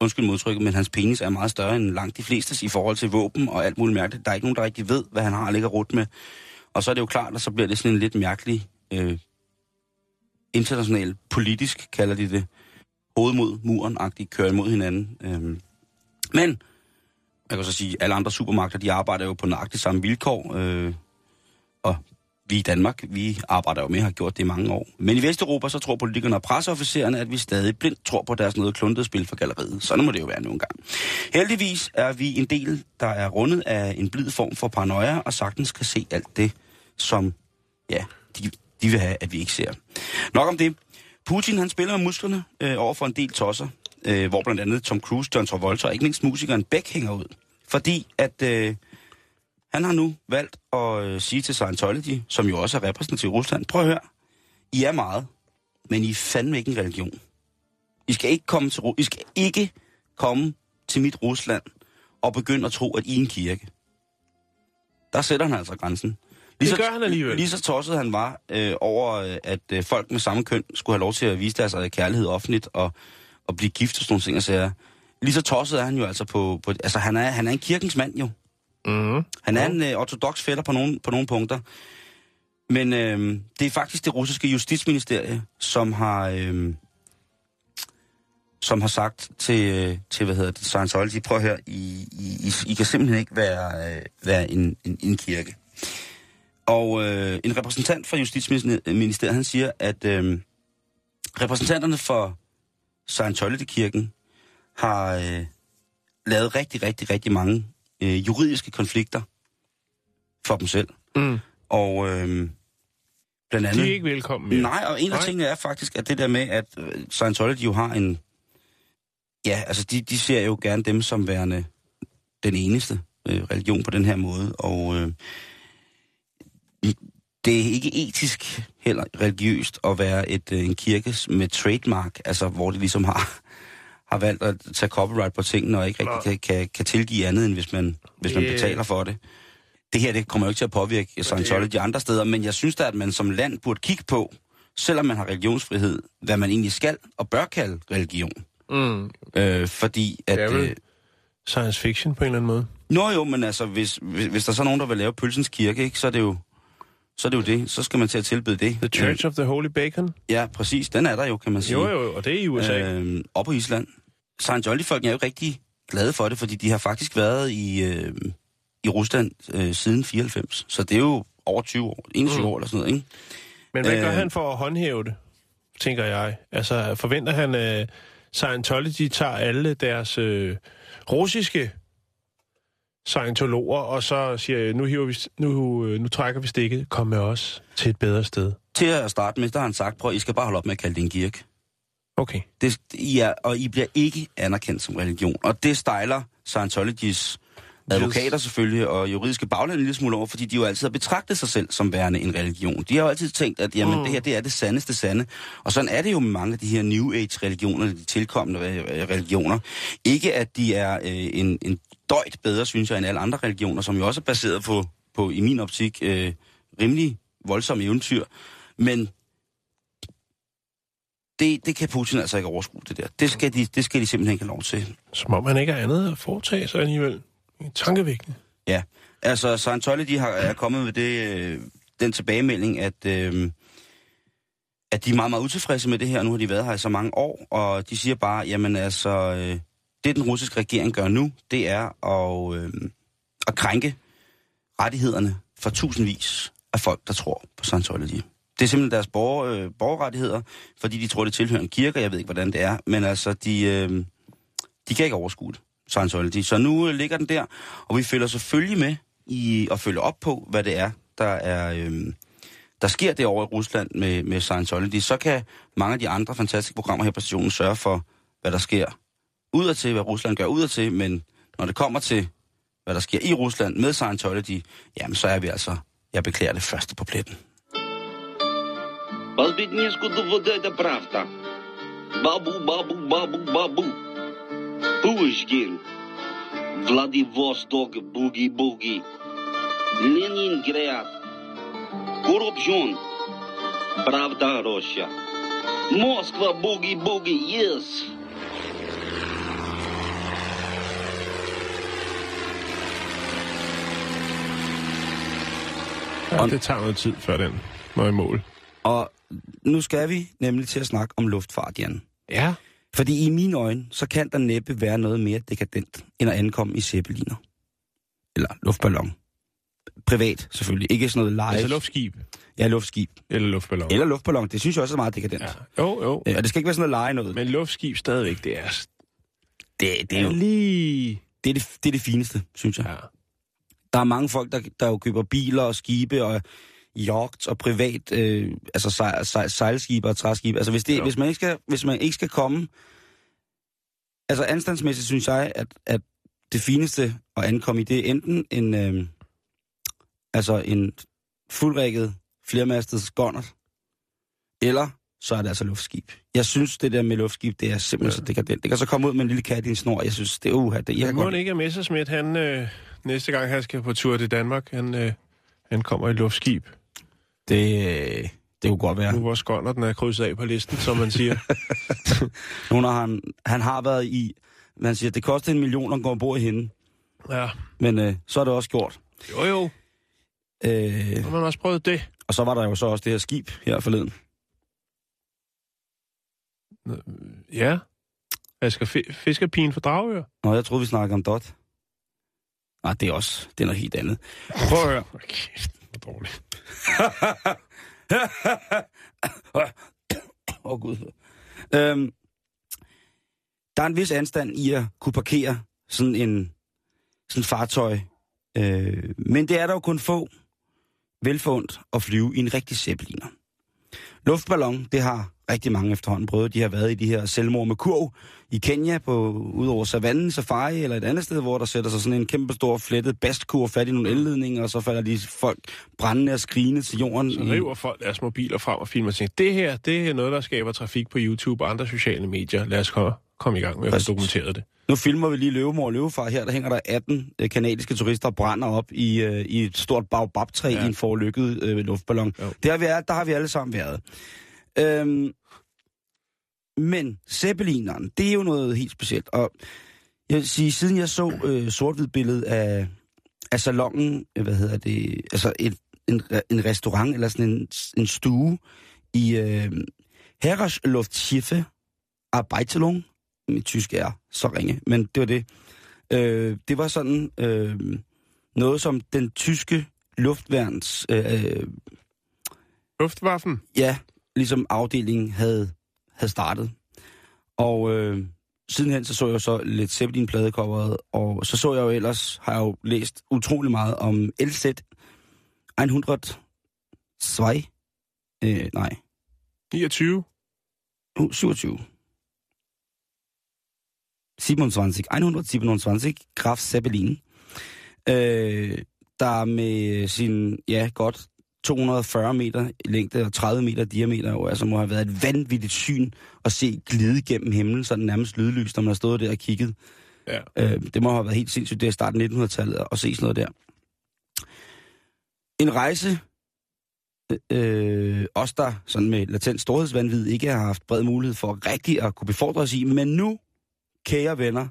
undskyld modtrykket, men hans penis er meget større end langt de fleste i forhold til våben og alt muligt mærkeligt. Der er ikke nogen, der rigtig ved, hvad han har at ligge rut med. Og så er det jo klart, at så bliver det sådan en lidt mærkelig, øh, international politisk, kalder de det, hoved mod muren-agtigt, kører imod hinanden. Øh. Men, jeg kan så sige, alle andre supermarkeder, de arbejder jo på nøjagtigt samme vilkår, øh, og vi i Danmark, vi arbejder jo med og har gjort det i mange år. Men i Vesteuropa, så tror politikerne og presseofficererne, at vi stadig blindt tror på deres noget kluntet spil for galleriet. Sådan må det jo være nogle gange. Heldigvis er vi en del, der er rundet af en blid form for paranoia, og sagtens kan se alt det, som ja, de, de vil have, at vi ikke ser. Nok om det. Putin, han spiller med musklerne øh, over for en del tosser, øh, hvor blandt andet Tom Cruise, John Travolta og ikke mindst musikeren Beck hænger ud. Fordi at... Øh, han har nu valgt at øh, sige til Scientology, som jo også er repræsentativ i Rusland, prøv at høre, I er meget, men I er fandme ikke en religion. I skal ikke komme til, I skal ikke komme til mit Rusland og begynde at tro, at I er en kirke. Der sætter han altså grænsen. Det gør han alligevel. Lige så tosset han var øh, over, øh, at øh, folk med samme køn skulle have lov til at vise deres øh, kærlighed offentligt og, og blive gift og sådan nogle ting. Og sager. Lige så tosset er han jo altså på... på altså, han er, han er en kirkens mand jo. Mm-hmm. Han er en øh, ortodox fætter på nogle, på nogle punkter. Men øh, det er faktisk det russiske justitsministerie, som har, øh, som har sagt til, øh, til hvad hedder det, Scientology, prøv her, I, I, I, I kan simpelthen ikke være, øh, være en, en, en kirke. Og øh, en repræsentant fra Justitsministeriet, han siger, at øh, repræsentanterne for Scientology-kirken har øh, lavet rigtig, rigtig, rigtig mange øh, juridiske konflikter for dem selv. Mm. Og øh, blandt andet... De er ikke velkommen mere. Nej, og en af Nej. tingene er faktisk, at det der med, at øh, Scientology jo har en... Ja, altså de, de ser jo gerne dem som værende den eneste øh, religion på den her måde, og øh, det er ikke etisk heller religiøst at være et, øh, en kirke med trademark, altså hvor det ligesom har, har valgt at tage copyright på tingene, og ikke rigtig kan, kan, kan tilgive andet, end hvis man, hvis man betaler for det. Det her det kommer jo ikke til at påvirke Scientology andre steder, men jeg synes da, at man som land burde kigge på, selvom man har religionsfrihed, hvad man egentlig skal og bør kalde religion. Mm. Øh, fordi at... Det er vel- Øh, Science fiction på en eller anden måde. Nå jo, men altså, hvis, hvis, hvis der så er nogen, der vil lave Pølsens Kirke, ikke, så er det jo... Så er det jo det. Så skal man til at tilbede det. The Church of the Holy Bacon. Øh, ja, præcis. Den er der jo, kan man sige. Jo, jo, og det er i USA. Øh, Øh, og på Island. Scientology-folk er jo rigtig glade for det, fordi de har faktisk været i, øh, i Rusland øh, siden 94. Så det er jo over 20 år, 21 Mm. år eller sådan noget, ikke? Men hvad gør øh, han for at håndhæve det, tænker jeg? Altså, forventer han, at Scientology tager alle deres øh, russiske scientologer, og så siger, nu, hiver vi, nu, øh, nu trækker vi stikket, kom med os til et bedre sted. Til at starte med, der har han sagt, prøv, I skal bare holde op med at kalde det en kirke. Okay. Det, I er, og I bliver ikke anerkendt som religion. Og det stejler Scientologys advokater selvfølgelig, og juridiske bagland en lille smule over, fordi de jo altid har betragtet sig selv som værende en religion. De har jo altid tænkt, at jamen, mm. det her det er det sandeste sande. Og sådan er det jo med mange af de her New Age-religioner, de tilkommende øh, religioner. Ikke at de er øh, en, en døjt bedre, synes jeg, end alle andre religioner, som jo også er baseret på, på i min optik, øh, rimelig voldsomme eventyr. Men det, det kan Putin altså ikke overskue, det der. Det skal, de, det skal de simpelthen ikke have lov til. Som om han ikke har andet at foretage sig alligevel. Tankevækkende. Ja, altså Scientology har, er kommet med det, øh, den tilbagemelding, at, øh, at de er meget, meget utilfredse med det her. Nu har de været her i så mange år, og de siger bare, jamen altså, øh, det den russiske regering gør nu, det er at, øh, at krænke rettighederne for tusindvis af folk, der tror på Scientology. Det er simpelthen deres borger, øh, borgerrettigheder, fordi de tror, det tilhører en kirke, jeg ved ikke, hvordan det er, men altså, de, øh, de kan ikke overskue det. Scientology. Så nu øh, ligger den der, og vi følger selvfølgelig med i at følge op på, hvad det er, der er... Øh, der sker det over i Rusland med, med Scientology, så kan mange af de andre fantastiske programmer her på stationen sørge for, hvad der sker udadtil, hvad Rusland gør udadtil, men når det kommer til, hvad der sker i Rusland med Scientology, jamen så er vi altså, jeg beklager det første på pletten. Балбеднеску вот это правда. Бабу, бабу, бабу, бабу. Пушкин. Владивосток, буги-буги. Ленинград. Коррупцион. Правда, Россия. Москва, буги-буги, yes. Ja, det tager noget tid, før den når i mål. Og nu skal vi nemlig til at snakke om luftfart, Jan. Ja. Fordi i mine øjne, så kan der næppe være noget mere dekadent, end at ankomme i zeppeliner. Eller luftballon. Privat, selvfølgelig. Ikke sådan noget live. Altså luftskib Ja, luftskib. eller luftballon. Eller luftballon. Det synes jeg også er meget dekadent. Ja. Jo, jo. Og det skal ikke være sådan noget lege noget. Men luftskib stadigvæk, det er, det, det, er jo, lige... det, er det, det er det fineste, synes jeg. Ja. Der er mange folk, der, der jo køber biler og skibe og yachts og privat, øh, altså sej, sej, sejlskibe og træskibe. Altså hvis, det, Jo. hvis, man ikke skal, hvis man ikke skal komme... Altså anstandsmæssigt synes jeg, at, at det fineste at ankomme i, det er enten en, øh, altså en fuldrækket flermastet skåndert, eller så er det altså luftskib. Jeg synes, det der med luftskib, det er simpelthen ja. så dekadent. Det kan så komme ud med en lille kat i en snor. Jeg synes, det er uha. Det, jeg må godt... ikke, at Messerschmidt, han øh, næste gang han skal på tur til Danmark, han, øh, han kommer i luftskib. Det, det kunne godt være. Nu hvor skånder den er krydset af på listen, som man siger. Nu når han, han har været i... Man siger, det koster en million at gå ombord i hende. ja. Men øh, så er det også gjort. Jo, jo. Øh, Har man også prøvet det? og så var der jo så også det her skib her forleden. Ja. Jeg skal fi- fiskerpigen for Dragør. Nå, jeg troede, vi snakkede om Dot. Nej, det er også det er noget helt andet. Prøv at høre. Okay, hvor dårligt. Åh, oh, Gud. Øhm, der er en vis anstand i at kunne parkere sådan en sådan et fartøj. Øh, men det er der jo kun få velfundet at flyve i en rigtig zeppeliner. Luftballon, det har rigtig mange efterhånden prøvet. De har været i de her selvmord med kurv i Kenya, på, ud over savannen, safari eller et andet sted, hvor der sætter sig sådan en kæmpe stor flettet bastkur fat i nogle elledninger, og så falder de folk brændende og skrigende til jorden. Så river folk deres mobiler frem og filmer og tænker, det her, det er noget, der skaber trafik på YouTube og andre sociale medier. Lad os komme, komme i gang med at få dokumenteret det. Nu filmer vi lige Løvemor og Løvefar. Her der hænger der 18 øh, kanadiske turister og brænder op i, øh, i et stort baobabtræ ja. I en forlykket øh, luftballon. Jo. Det har vi, der har vi alle sammen været. Øhm, men Zeppelineren, det er jo noget helt specielt. Og jeg vil sige, siden jeg så øh, sort billede af, af salongen, øh, hvad hedder det, altså en, en, en restaurant eller sådan en, en stue i øh, Herresluftschiffe Arbeitelung, mit tysk er så ringe, men det var det. Øh, det var sådan øh, noget, som den tyske luftværns, øh, Luftwaffen? ja, ligesom afdelingen havde, havde startet. Og øh, sidenhen så så jeg så lidt Zeppelin pladecoveret, og så så jeg jo ellers, har jeg jo læst utrolig meget om LZ 102, øh, nej, 29? uh, 27. 27, 127, Graf Zeppelin, øh, der med sin, ja, godt 240 meter længde og 30 meter diameter, jo, altså må have været et vanvittigt syn at se glide gennem himlen, sådan nærmest lydløst, når man har stået der og kigget. Ja. Øh, det må have været helt sindssygt, det er starten af 1900-tallet at se sådan noget der. En rejse, øh, os der sådan med latent storhedsvandvid ikke har haft bred mulighed for rigtig at kunne befordre os i, men nu, kære venner,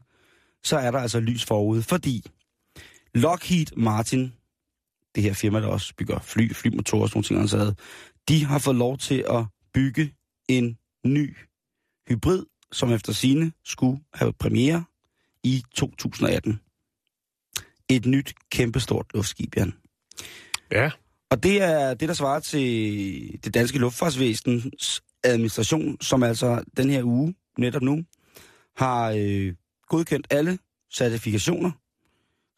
så er der altså lys forude, fordi Lockheed Martin, det her firma, der også bygger fly, flymotorer og sådan nogle ting, altså, de har fået lov til at bygge en ny hybrid, som efter sine skulle have premiere i 2018. Et nyt, kæmpestort luftskib, Jan. Ja. Og det er det, der svarer til det danske luftfartsvæsens administration, som altså den her uge, netop nu, har øh, godkendt alle certifikationer,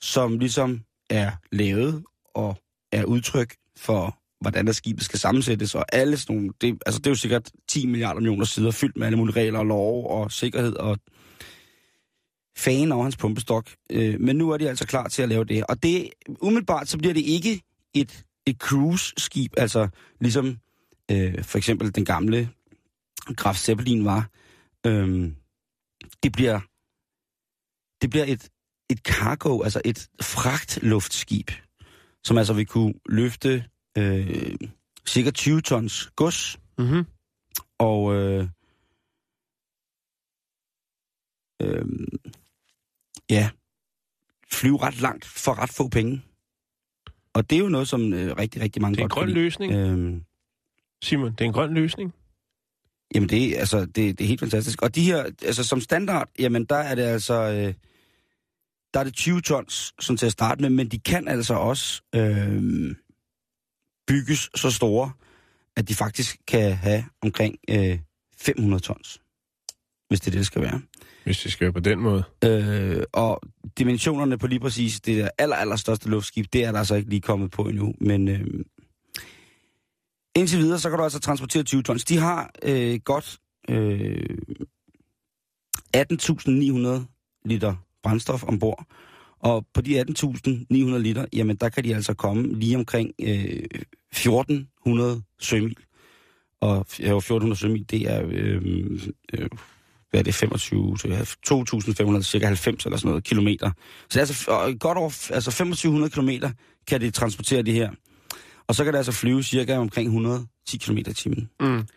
som ligesom er lavet og er udtryk for, hvordan der skibet skal sammensættes, og alle sådan nogle, det, altså det er jo sikkert 10 milliarder millioner sider fyldt med alle mulige regler og love og sikkerhed og fan over hans pumpestok. Øh, men nu er de altså klar til at lave det. Og det, umiddelbart så bliver det ikke et, et cruise-skib, altså ligesom øh, for eksempel den gamle Graf Zeppelin var. Øh, det bliver det bliver et, et cargo, altså et fragtluftskib, som altså vil kunne løfte øh, cirka 20 tons gods, Mm-hmm. og øh, øh, ja, flyve ret langt for ret få penge. Og det er jo noget, som øh, rigtig, rigtig mange Det er en godt grøn kan løsning, Øh, Simon. Det er en grøn løsning. Jamen det, er- altså, det, det er helt fantastisk. Og de her, altså som standard, jamen der er det altså, øh, der er det 20 tons, sådan til at starte med, men de kan altså også øh, bygges så store, at de faktisk kan have omkring øh, 500 tons, hvis det er det, det skal være. Hvis det skal være på den måde. Øh, og dimensionerne på lige præcis det der aller, aller største luftskib, det er der altså ikke lige kommet på endnu. Men øh, indtil videre, så kan du altså transportere 20 tons. De har øh, godt øh, 18.900 liter brændstof ombord. Og på de 18.900 liter, jamen der kan de altså komme lige omkring øh, 1.400 sømil. Og ja, 1.400 sømil, det er... Øh, øh, hvad er det, 25, 2.500, cirka 90 eller sådan noget, kilometer. Så det er altså godt over, altså 2500 kilometer kan de transportere det her. Og så kan det altså flyve cirka omkring 110 km i timen. Mm.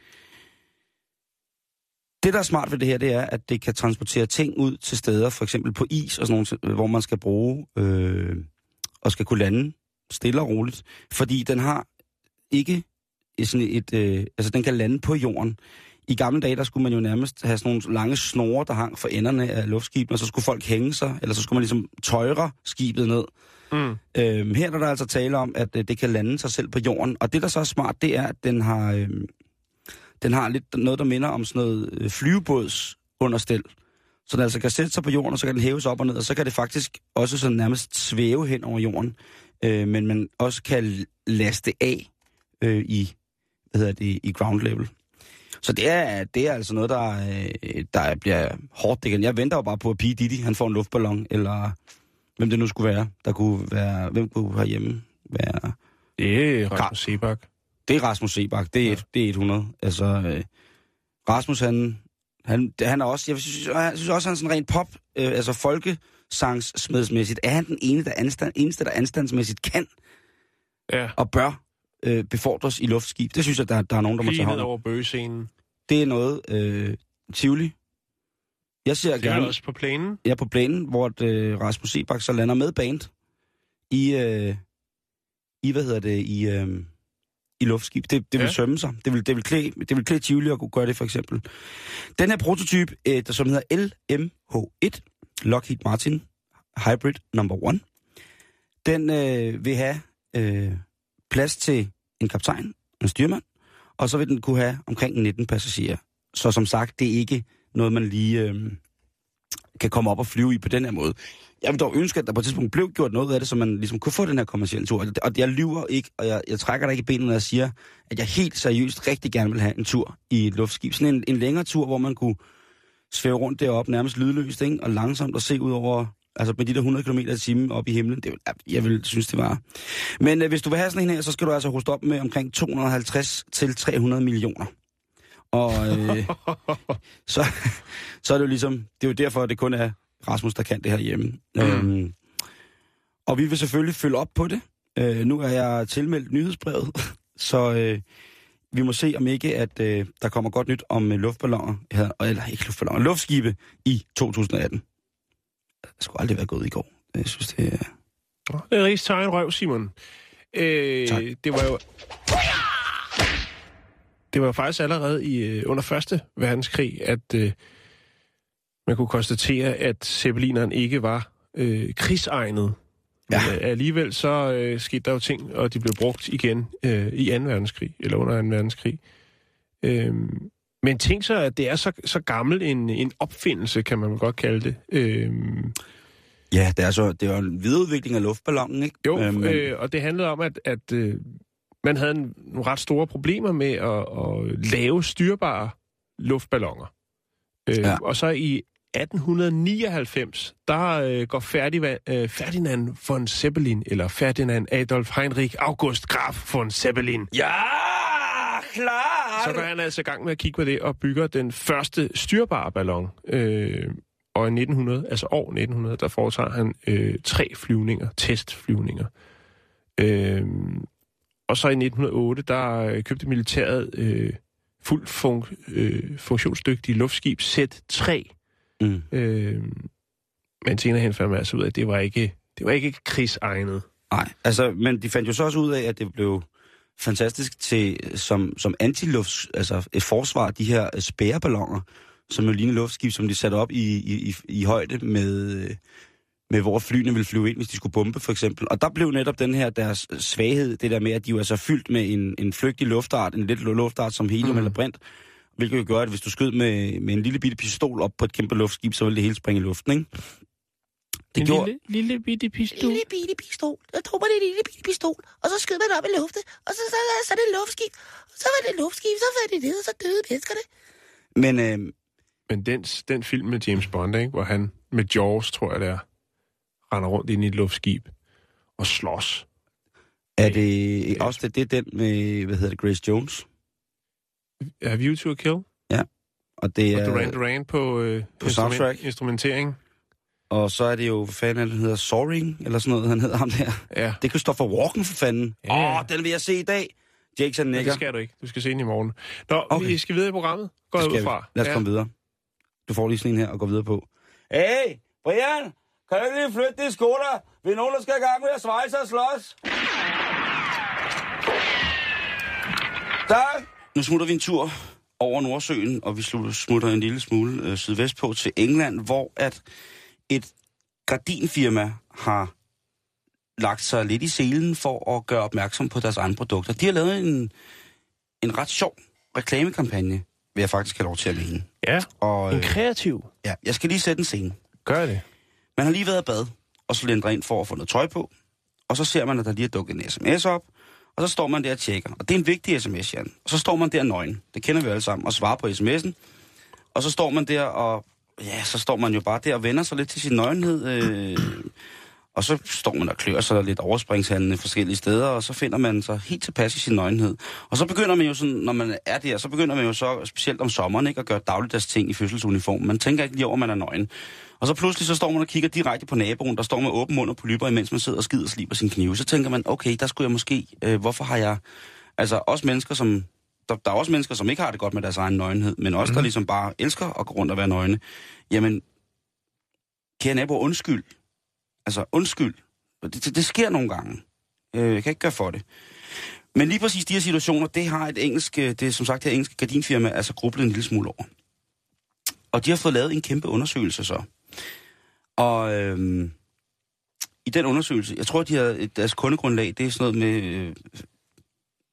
Det, der er smart ved det her, det er, at det kan transportere ting ud til steder, for eksempel på is og sådan nogle, hvor man skal bruge øh, og skal kunne lande stille og roligt. Fordi den har ikke sådan et, øh, altså den kan lande på jorden. I gamle dage, der skulle man jo nærmest have sådan nogle lange snore, der hang for enderne af luftskibene, og så skulle folk hænge sig, eller så skulle man ligesom tøjre skibet ned. Mm. Øhm, her er der altså tale om, at øh, det kan lande sig selv på jorden. Og det, der så er smart, det er, at den har, øh, den har lidt noget, der minder om sådan noget øh, flyvebådsunderstel. Så den altså kan sætte sig på jorden, og så kan den hæves op og ned, og så kan det faktisk også sådan nærmest svæve hen over jorden. Øh, men man også kan laste af øh, i, hvad hedder det, i ground level. Så det er, det er altså noget, der, øh, der bliver hårdt. Det Jeg venter jo bare på, at P. Diddy han får en luftballon, eller hvem det nu skulle være. Der kunne være, hvem kunne herhjemme være... Det er Rasmus Sebak. Det er Rasmus Sebak, det er, et, det er 100. Altså, øh, Rasmus, han, han, han er også, jeg synes, jeg synes også, han er sådan rent pop, øh, altså folkesangssmedsmæssigt, er han den ene, der anstand, eneste, der anstandsmæssigt kan Ja. og bør øh, befordres i luftskib. Det synes jeg, der, der er nogen, der må tage Lige hånd over bøgescenen. Det er noget, øh, Tivoli. Jeg ser Det er gerne, også på planen. er på planen, hvor øh, Rasmus Sebak så lander med band i, øh, i hvad hedder det, i, øh, i luftskib. Det, det vil Ja. sømme sig. Det vil, det vil klæde, det vil klæde Tivoli at kunne gøre det, for eksempel. Den her prototype, øh, der som hedder LMH1, Lockheed Martin Hybrid Number 1, den øh, vil have øh, plads til en kaptajn, en styrmand, og så vil den kunne have omkring 19 passagerer. Så som sagt, det er ikke noget, man lige øh, kan komme op og flyve i på den her måde. Jeg vil dog ønske, at der på et tidspunkt blev gjort noget af det, så man ligesom kunne få den her kommercielle tur. Og jeg lyver ikke, og jeg, jeg trækker dig ikke i benene, når jeg siger, at jeg helt seriøst rigtig gerne vil have en tur i et luftskib. Sådan en, en længere tur, hvor man kunne svæve rundt deroppe nærmest lydløst, ikke? og langsomt og se ud over, altså med de der 100 km i timen op i himlen. Det, jeg vil synes, det var. Men øh, hvis du vil have sådan en her, så skal du altså hoste op med omkring 250 til 300 millioner. Og øh, så, så er det jo ligesom, det er jo derfor, at det kun er Rasmus, der kan det her hjemme. Mm. Øhm, og vi vil selvfølgelig følge op på det. Øh, nu er jeg tilmeldt nyhedsbrevet, så øh, vi må se om ikke, at øh, der kommer godt nyt om øh, luftballoner, her, eller ikke luftballoner, luftskibe i 2018. Det skulle aldrig være gået i går. Jeg synes, det er... Det er rigtig tegn røv, Simon. Øh, Tak. det var jo... Det var jo faktisk allerede i øh, under Første Verdenskrig, at øh, man kunne konstatere, at zeppelineren ikke var øh, krigsegnet. Men Ja. øh, alligevel så øh, skete der jo ting, og de blev brugt igen øh, i 2. verdenskrig, eller under 2. verdenskrig. Øh, men tænk så, at det er så, så gammel en, en opfindelse, kan man godt kalde det. Øh, Ja, det er, så, det er jo en videreudvikling af luftballonen, ikke? Jo, Øh, øh, men- øh, og det handlede om, at, at øh, man havde en, nogle ret store problemer med at, at lave styrbare luftballoner. Øh, Ja. Og så i 1899, der øh, går Ferdinand, øh, Ferdinand von Zeppelin, eller Ferdinand Adolf Heinrich August Graf von Zeppelin, Ja, klar! så går han altså i gang med at kigge på det og bygger den første styrbare ballon. Øh, og i 1900, altså år 1900, der foretager han øh, tre flyvninger, testflyvninger. Øh, og så i 1908, der øh, købte militæret øh, fuldt fun- øh, funktionsdygtige luftskib Z3. Mm. Øh, men senere hen fandt man altså ud af, at det var ikke, det var ikke krigsegnet. Nej, altså, men de fandt jo så også ud af, at det blev fantastisk til, som, som antilufts, altså et forsvar, de her øh, spæreballoner, som jo ligner luftskib, som de satte op i, i, i, i højde med, øh, med, hvor flyene ville flyve ind, hvis de skulle bombe, for eksempel. Og der blev netop den her deres svaghed, det der med, at de var så fyldt med en, en flygtig luftart, en lidt luftart som helium mm. eller brint, hvilket jo gør, at hvis du skød med, med en lille bitte pistol op på et kæmpe luftskib, så ville det hele springe i luften, ikke? Det en gjorde, lille, lille bitte pistol. lille bitte pistol. Der tog man en lille bitte pistol, og så skød man op i luften, og så, så, så, så er det et luftskib. Og så var det et luftskib, så var det ned, og så døde menneskerne. men øh, Men den, den film med James Bond, ikke, hvor han med Jaws, tror jeg det er, render rundt ind i et luftskib og slås. Er det også det, det er den med, hvad hedder det, Grace Jones? Er View to a Kill? Og, det Og er, Duran Duran på, øh, på soundtrack. instrumentering. og så er det jo, hvad fanden han hedder, Soaring, eller sådan noget, han hedder ham der. Ja, Det er Christopher Walken for fanden. Åh, Ja. oh, den vil jeg se i dag. Jackson men nikker. det skal du ikke. Du skal se den i morgen. Nå, Okay. vi skal videre i programmet. Går jeg ud fra. vi. Lad os komme videre. Du får lige sådan en her og gå videre på. Hey, Brian, kan ikke lige flytte de sko der? Vi er nogen, der skal i gang med at svejse og slås. Tak. Nu smutter vi en tur over Nordsøen, og vi slutter- smutter en lille smule øh, sydvest på til England, hvor at et gardinfirma har lagt sig lidt i selen for at gøre opmærksom på deres egne produkter. De har lavet en, en ret sjov reklamekampagne, vil jeg faktisk have lov til at mene. Ja, Og, en øh, kreativ. ja, jeg skal lige sætte en scene. Gør det. Man har lige været i bad, og så lænder ind for at få noget tøj på. Og så ser man, at der lige er dukket en sms op. Og så står man der og tjekker. Og det er en vigtig sms, Jan. Og så står man der nøgen. Det kender vi alle sammen. Og svarer på sms'en. Og så står man der og... Ja, så står man jo bare der og vender sig lidt til sin nøgenhed. Øh, og så står man og klør sig lidt overspringshandlende forskellige steder, og så finder man sig helt tilpas i sin nøgenhed. Og så begynder man jo sådan, når man er der, så begynder man jo så, specielt om sommeren, ikke, at gøre dagligdags ting i fødselsuniform. Man tænker ikke lige over, at man er nøgen. Og så pludselig så står man og kigger direkte på naboen, der står med åben mund og polyper, imens man sidder og skider og sliber sin knive. Så tænker man, okay, der skulle jeg måske, øh, hvorfor har jeg, altså også mennesker, som, der, der er også mennesker, som ikke har det godt med deres egen nøgenhed, men også mm. der ligesom bare elsker at gå rundt og være nøgne. Jamen, kære nabo, undskyld. Altså, undskyld. Det, det, sker nogle gange. Øh, jeg kan ikke gøre for det. Men lige præcis de her situationer, det har et engelsk, øh, det er som sagt det her engelske gardinfirma, altså grublet en lille smule over. Og de har fået lavet en kæmpe undersøgelse så. Og øhm, i den undersøgelse, jeg tror, de har, deres kundegrundlag, det er sådan noget med øh,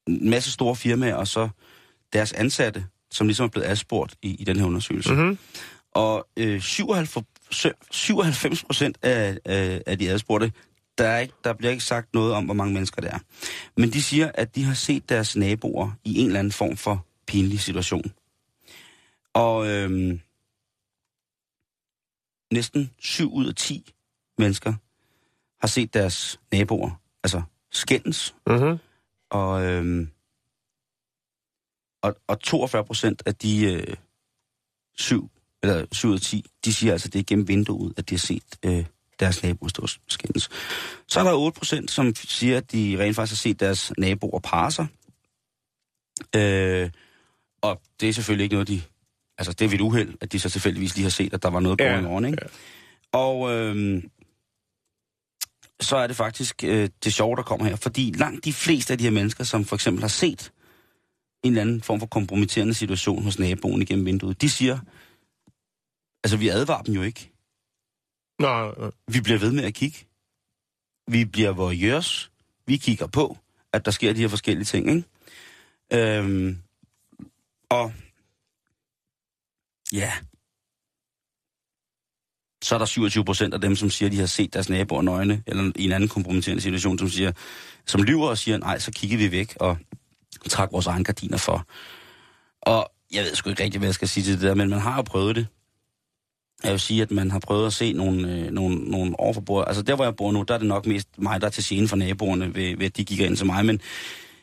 en masse store firmaer, og så deres ansatte, som ligesom er blevet adspurgt i, i den her undersøgelse. Mm-hmm. Og øh, 97 procent af, af, af de adspurgte, der, er ikke, der bliver ikke sagt noget om, hvor mange mennesker det er. Men de siger, at de har set deres naboer i en eller anden form for pinlig situation. Og øhm, næsten 7 ud af 10 mennesker har set deres naboer, altså skændes, Mm-hmm. og, øhm, og, og 42 procent af de øh, 7, eller 7 ud af 10, de siger altså, at det er gennem vinduet, at de har set øh, deres naboer stå skændes. Så er der 8 procent, som siger, at de rent faktisk har set deres naboer parre sig. Øh, og det er selvfølgelig ikke noget, de... Altså, det er ved et uheld, at de så tilfældigvis lige har set, at der var noget Ja, going on, ikke? ja. Og øhm, så er det faktisk øh, det sjove, der kommer her. Fordi langt de fleste af de her mennesker, som for eksempel har set en eller anden form for kompromitterende situation hos naboen igennem vinduet, de siger, altså vi advarer dem jo ikke. Nå. Vi bliver ved med at kigge. Vi bliver voyeurs. Vi kigger på, at der sker de her forskellige ting, ikke? Øhm, og ja, så er der 27 procent af dem, som siger, at de har set deres naboer nøgne, eller i en anden kompromitterende situation, som siger, som lyver og siger, nej, så kigger vi væk og trækker vores egen gardiner for. Og jeg ved sgu ikke rigtig, hvad jeg skal sige til det der, men man har jo prøvet det. Jeg vil sige, at man har prøvet at se nogle, øh, nogle, nogle overforbrugere. Altså der, hvor jeg bor nu, der er det nok mest mig, der er til scene for naboerne, ved, ved at de kigger ind til mig. Men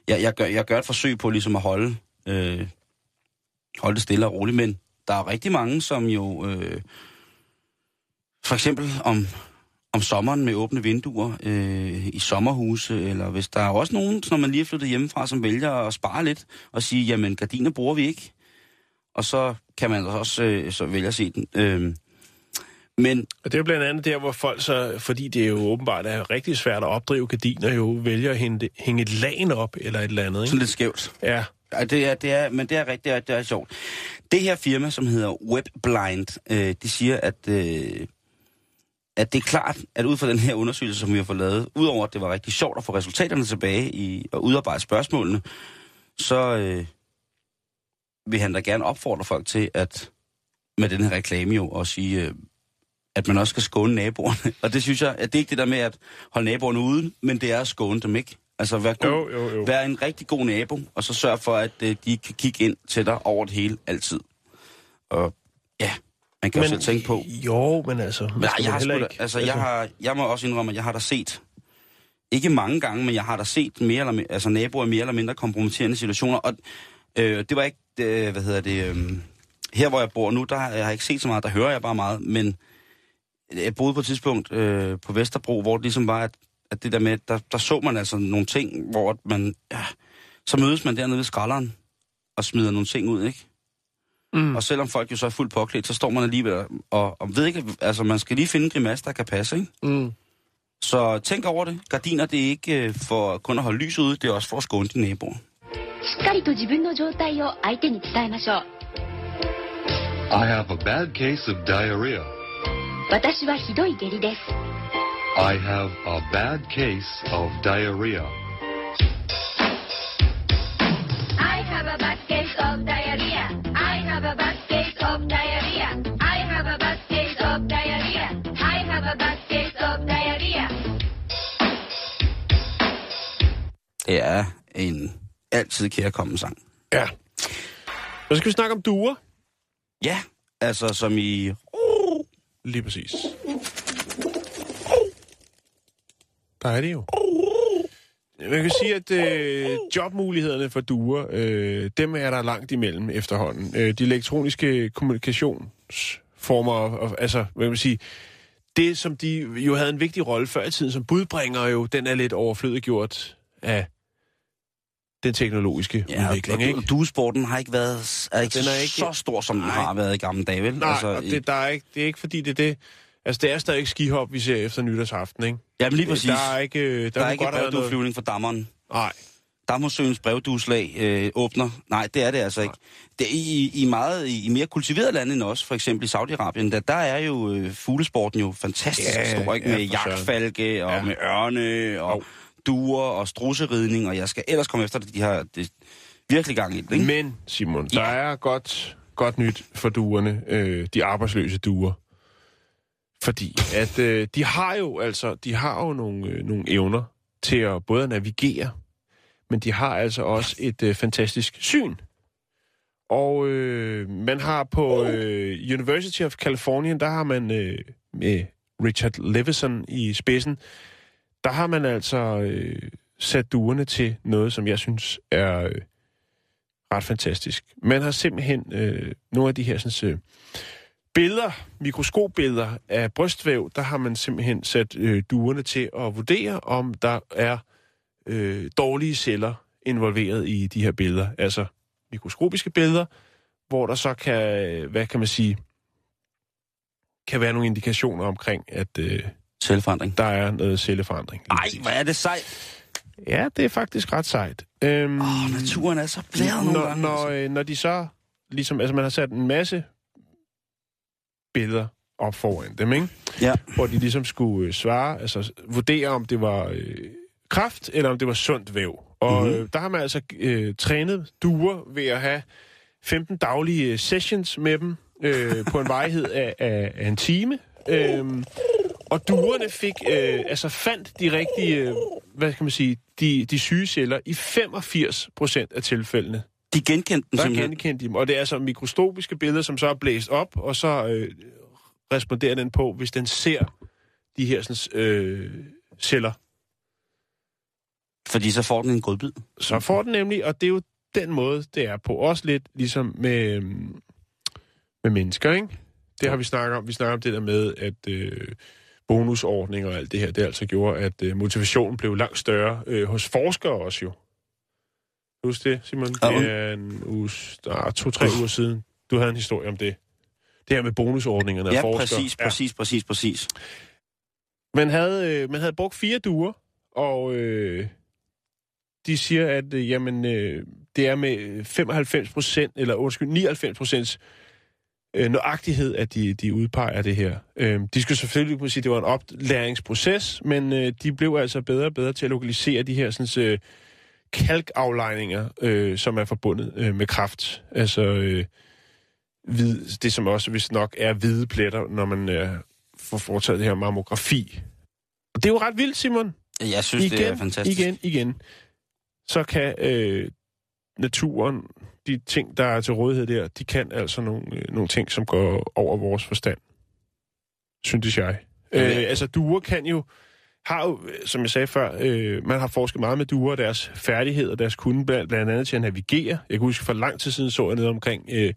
jeg, jeg, gør, jeg gør et forsøg på ligesom at holde, øh, holde det stille og roligt. Men der er rigtig mange, som jo... Øh, for eksempel om, om sommeren med åbne vinduer øh, i sommerhuse, eller hvis der er også nogen, når man lige er flyttet hjemmefra, som vælger at spare lidt og sige, jamen gardiner bruger vi ikke. Og så kan man også øh, så vælge at se den. Øh, men Og det er jo blandt andet der, hvor folk så, fordi det er jo åbenbart er rigtig svært at opdrive gardiner, jo vælger at hænge, hænge et lagen op eller et eller andet. Ikke? sådan lidt skævt. Ja, Ja, det er, det er, men det er rigtigt, det er, det er sjovt. Det her firma, som hedder WebBlind, øh, de siger, at, øh, at det er klart, at ud fra den her undersøgelse, som vi har fået lavet, udover at det var rigtig sjovt at få resultaterne tilbage i at udarbejde spørgsmålene, så øh, vil han da gerne opfordre folk til, at med den her reklame jo, at sige, øh, at man også skal skåne naboerne. Og det synes jeg, at det er ikke det der med at holde naboerne ude, men det er at skåne dem, ikke? Altså være, god, Jo, jo, jo. være en rigtig god nabo, og så sørge for, at øh, de kan kigge ind til dig over det hele altid. Og ja, man kan men, selv tænke på. Jo, men altså... man skal jeg, har sgu da, altså, jeg, har, jeg må også indrømme, at jeg har da set, ikke mange gange, men jeg har da set mere eller, altså, naboer i mere eller mindre kompromitterende situationer. Og øh, det var ikke, øh, hvad hedder det, øh, her hvor jeg bor nu, der har jeg ikke set så meget, der hører jeg bare meget, men jeg boede på et tidspunkt øh, på Vesterbro, hvor det ligesom var, at, at det der med, der, der så man altså nogle ting, hvor man, ja, så mødes man dernede ved skralderen og smider nogle ting ud, ikke? Mm. Og selvom folk jo så er fuldt påklædt, så står man alligevel og, og ved ikke, altså man skal lige finde en grimasse, der kan passe, ikke? Mm. Så tænk over det. Gardiner, det er ikke øh, for kun at holde lys ude, det er også for at skåne dine naboer. しっかりと自分の状態を相手に伝えましょう I have a bad case of diarrhea. 私はひどい下痢です I have a bad case of diarrhea. I have a bad case of diarrhea I have a bad case of diarrhea I have a bad case of diarrhea I have a bad case of diarrhea Det er en altid kærkommen sang. Ja. Så skal vi snakke om duer. Ja, altså som i... Lige præcis. Der er det jo. Man kan sige, at øh, jobmulighederne for duer, øh, dem er der langt imellem efterhånden. Øh, de elektroniske kommunikationsformer, og, altså, hvad kan man sige, det som de jo havde en vigtig rolle før i tiden som budbringer jo, den er lidt overflødiggjort af den teknologiske ja, udvikling, ikke? og duesporten har ikke været er ikke, Den den er ikke- ikke så stor, som den Nej. har været i gamle dage, vel? Nej, altså, og det, der er ikke, det er ikke fordi, det er det... Altså, det er stadig skihop, vi ser efter nytårsaften, ikke? Jamen lige præcis. Der er ikke... øh, Der, der er ikke brevdueflyvning for dammeren. Nej. Dammersøens brevdueslag øh, åbner. Nej, det er det altså ikke. Det er i, i meget i, mere kultiverede lande end os, for eksempel i Saudi-Arabien, der, der er jo øh, fuglesporten jo fantastisk Ja, stor, ikke? ja, med jagtfalke og Ja. med ørne og Jo. Duer og strusseridning, og jeg skal ellers komme efter det. De har det, virkelig gang i det, ikke? Men, Simon, der er godt, godt nyt for duerne, øh, de arbejdsløse duer. Fordi at øh, de har jo altså, de har jo nogle, øh, nogle evner til at både navigere, men de har altså også et øh, fantastisk syn. Og øh, man har på øh, University of California, der har man øh, med Richard Levison i spidsen, der har man altså øh, sat duerne til noget, som jeg synes er øh, ret fantastisk. Man har simpelthen øh, nogle af de her sådan, øh, billeder, mikroskopbilleder af brystvæv, der har man simpelthen sat øh, duerne til at vurdere, om der er øh, dårlige celler involveret i de her billeder. Altså mikroskopiske billeder, hvor der så kan, hvad kan man sige, kan være nogle indikationer omkring, at øh, Selvforandring. der er noget celleforandring. Lige Ej, præcis. hvor er det sejt. Ja, det er faktisk ret sejt. Øhm, Åh, oh, naturen er så blæret nogle når, gange. når, altså. øh, når de så, ligesom, altså man har sat en masse billeder op foran dem, ikke? Ja. Hvor de ligesom skulle øh, svare, altså vurdere, om det var øh, kraft, eller om det var sundt væv. Og Mhm. øh, der har man altså øh, trænet duer ved at have 15 daglige øh, sessions med dem, øh, på en varighed af, af, af en time. Øhm, og duerne fik, øh, altså fandt de rigtige, øh, hvad kan man sige, de, de syge celler i 85 procent af tilfældene. De genkendte Der simpelthen. genkendte de dem, og det er altså mikroskopiske billeder, som så er blæst op, og så øh, responderer den på, hvis den ser de her sådan, øh, celler. Fordi så får den en godbid. Så får den nemlig, og det er jo den måde, det er på. Også lidt ligesom med, med mennesker, ikke? Det har vi snakket om. Vi snakker om det der med, at øh, bonusordninger og alt det her, det altså gjorde, at øh, motivationen blev langt større øh, hos forskere også jo. Husk det, Simon? Ja. Det er en uge, ah, to-tre uger siden. Du havde en historie om det. Det her med bonusordningerne og Ja, forskere. præcis, præcis, præcis, præcis. Man havde, øh, man havde brugt fire duer, og øh, de siger, at øh, jamen, øh, det er med 95 procent, eller undskyld, 99 procents øh, nøjagtighed, at de, de udpeger det her. Øh, de skulle selvfølgelig kunne sige, at det var en oplæringsproces, men øh, de blev altså bedre og bedre til at lokalisere de her sådan, øh, kalkaflejninger, øh, som er forbundet øh, med kraft. Altså øh, hvid, det, som også hvis nok er hvide pletter, når man øh, får foretaget det her mammografi. Og det er jo ret vildt, Simon. Jeg synes, igen, det er fantastisk. Igen, igen. Så kan øh, naturen, de ting, der er til rådighed der, de kan altså nogle, øh, nogle ting, som går over vores forstand. Synes jeg. Øh, Ja. altså, duer kan jo, har jo, øh, som jeg sagde før, øh, man har forsket meget med duer, deres færdigheder, deres kunde, blandt andet til at navigere. Jeg kan huske, for lang tid siden så jeg noget omkring øh,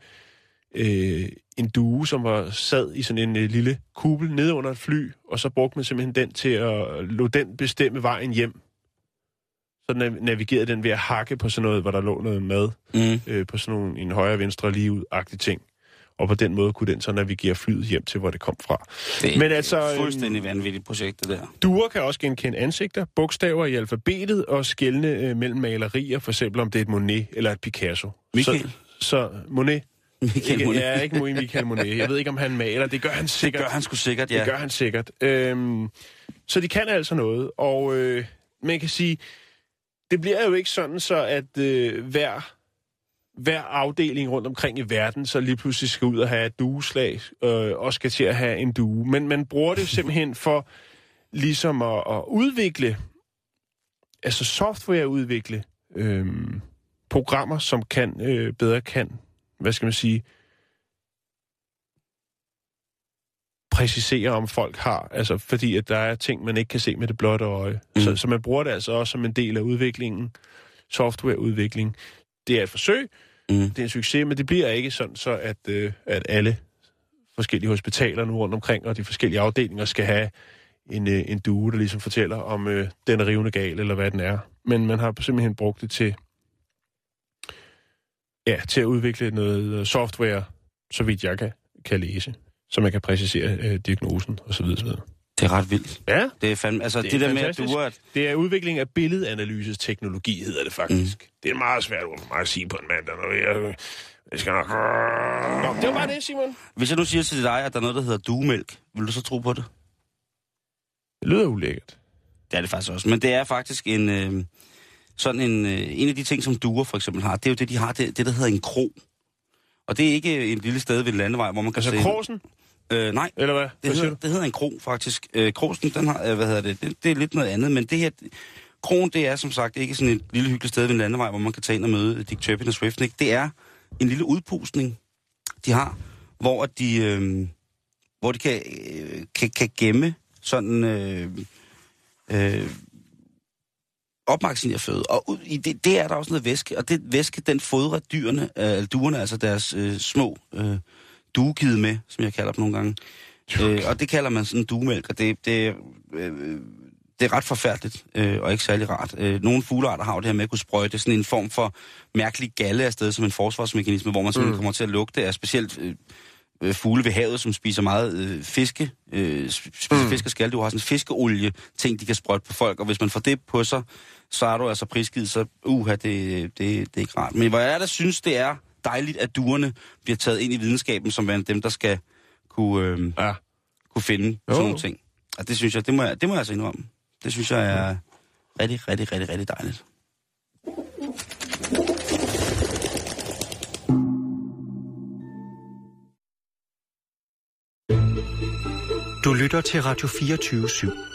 øh, en due, som var sad i sådan en øh, lille kuppel nede under et fly, og så brugte man simpelthen den til at lade den bestemme vejen hjem. Så nav- navigerede den ved at hakke på sådan noget, hvor der lå noget mad, Mm. øh, på sådan nogle, en højre, venstre, lige ud-agtig ting. Og på den måde kunne den så navigere flyet hjem til, hvor det kom fra. Det er Men altså, et øhm, fuldstændig vanvittigt projekt, det der. Duer kan også genkende ansigter, bogstaver i alfabetet og skelne øh, mellem malerier, for eksempel om det er et Monet eller et Picasso. Michael. Så, så Monet. Michael ikke, Monet. Ja, ikke Michael Monet. Jeg ved ikke, om han maler. Det gør han Det sikkert. gør han sgu sikkert, Det ja. gør han sikkert. Øhm, så de kan altså noget, og øh, man kan sige, det bliver jo ikke sådan så, at øh, hver, hver afdeling rundt omkring i verden så lige pludselig skal ud og have et dueslag, øh, og skal til at have en due. Men man bruger det simpelthen for ligesom at, at udvikle, altså softwareudvikle øh, programmer, som kan øh, bedre kan, hvad skal man sige, præcisere, om folk har. Altså, fordi at der er ting, man ikke kan se med det blotte øje. Mm. Så, så man bruger det altså også som en del af udviklingen, softwareudvikling. Det er et forsøg, Mm. det er en succes, men det bliver ikke sådan, så at, øh, at alle forskellige hospitaler nu rundt omkring, og de forskellige afdelinger skal have en, øh, en due, der ligesom fortæller, om øh, den er rivende gal, eller hvad den er. Men man har simpelthen brugt det til, ja, til at udvikle noget software, så vidt jeg kan, kan læse, så man kan præcisere øh, diagnosen osv. osv. Det er ret vildt. Ja, Det er fandme, altså Det det, er det der med, at fantastisk. du er, det er udvikling af billedanalyses-teknologi, hedder det faktisk. Mm. Det er meget svært ord for mig at sige på en mandag, når jeg, jeg skal nok... Nå, det var bare det, Simon. hvis jeg nu siger til dig, at der er noget, der hedder duemælk, vil du så tro på det? Det lyder ulækkert. Det er det faktisk også. Men det er faktisk en, øh, sådan en, øh, en af de ting, som duer for eksempel har. Det er jo det, de har, det, det der hedder en krog. Og det er ikke en lille sted ved en landevej, hvor man kan Altså se... Kråsen, Øh, nej, eller hvad? det hedder, det hedder en krog faktisk. Øh, krosen, den har, øh, hvad hedder det, det, det er lidt noget andet, men det her... Krogen, det er som sagt ikke sådan et lille hyggeligt sted ved en landevej, hvor man kan tage ind og møde Dick Turpin og Swiftnick. Det er en lille udpustning, de har, hvor de, øh, hvor de kan, øh, kan, kan gemme sådan... Øh, øh, opmagasinere føde. Og ud i det, det er der også noget væske, og det væske, den fodrer dyrene, øh, duerne, altså deres øh, små øh, duegide med, som jeg kalder dem nogle gange. Øh, og det kalder man sådan en duemælk, og det, det, øh, det er ret forfærdeligt, øh, og ikke særlig rart. Øh, nogle fuglearter har jo det her med at kunne sprøjte sådan en form for mærkelig galle afsted som en forsvarsmekanisme, hvor man simpelthen mm. kommer til at lugte af specielt øh, øh, fugle ved havet, som spiser meget øh, fiske, øh, spiser mm. fisk og skal. Du har sådan en fiskeolie ting, de kan sprøjte på folk, og hvis man får det på sig, så er du altså prisgivet, så uha, det, det, det er ikke rart. Men hvor jeg da synes, det er dejligt, at duerne bliver taget ind i videnskaben, som værende dem, der skal kunne, øh, Ja. kunne finde Jo. sådan nogle ting. Og det synes jeg, det må jeg, det må jeg altså indrømme. Det synes jeg er rigtig, rigtig, rigtig, rigtig dejligt. Du lytter til Radio 24 /7.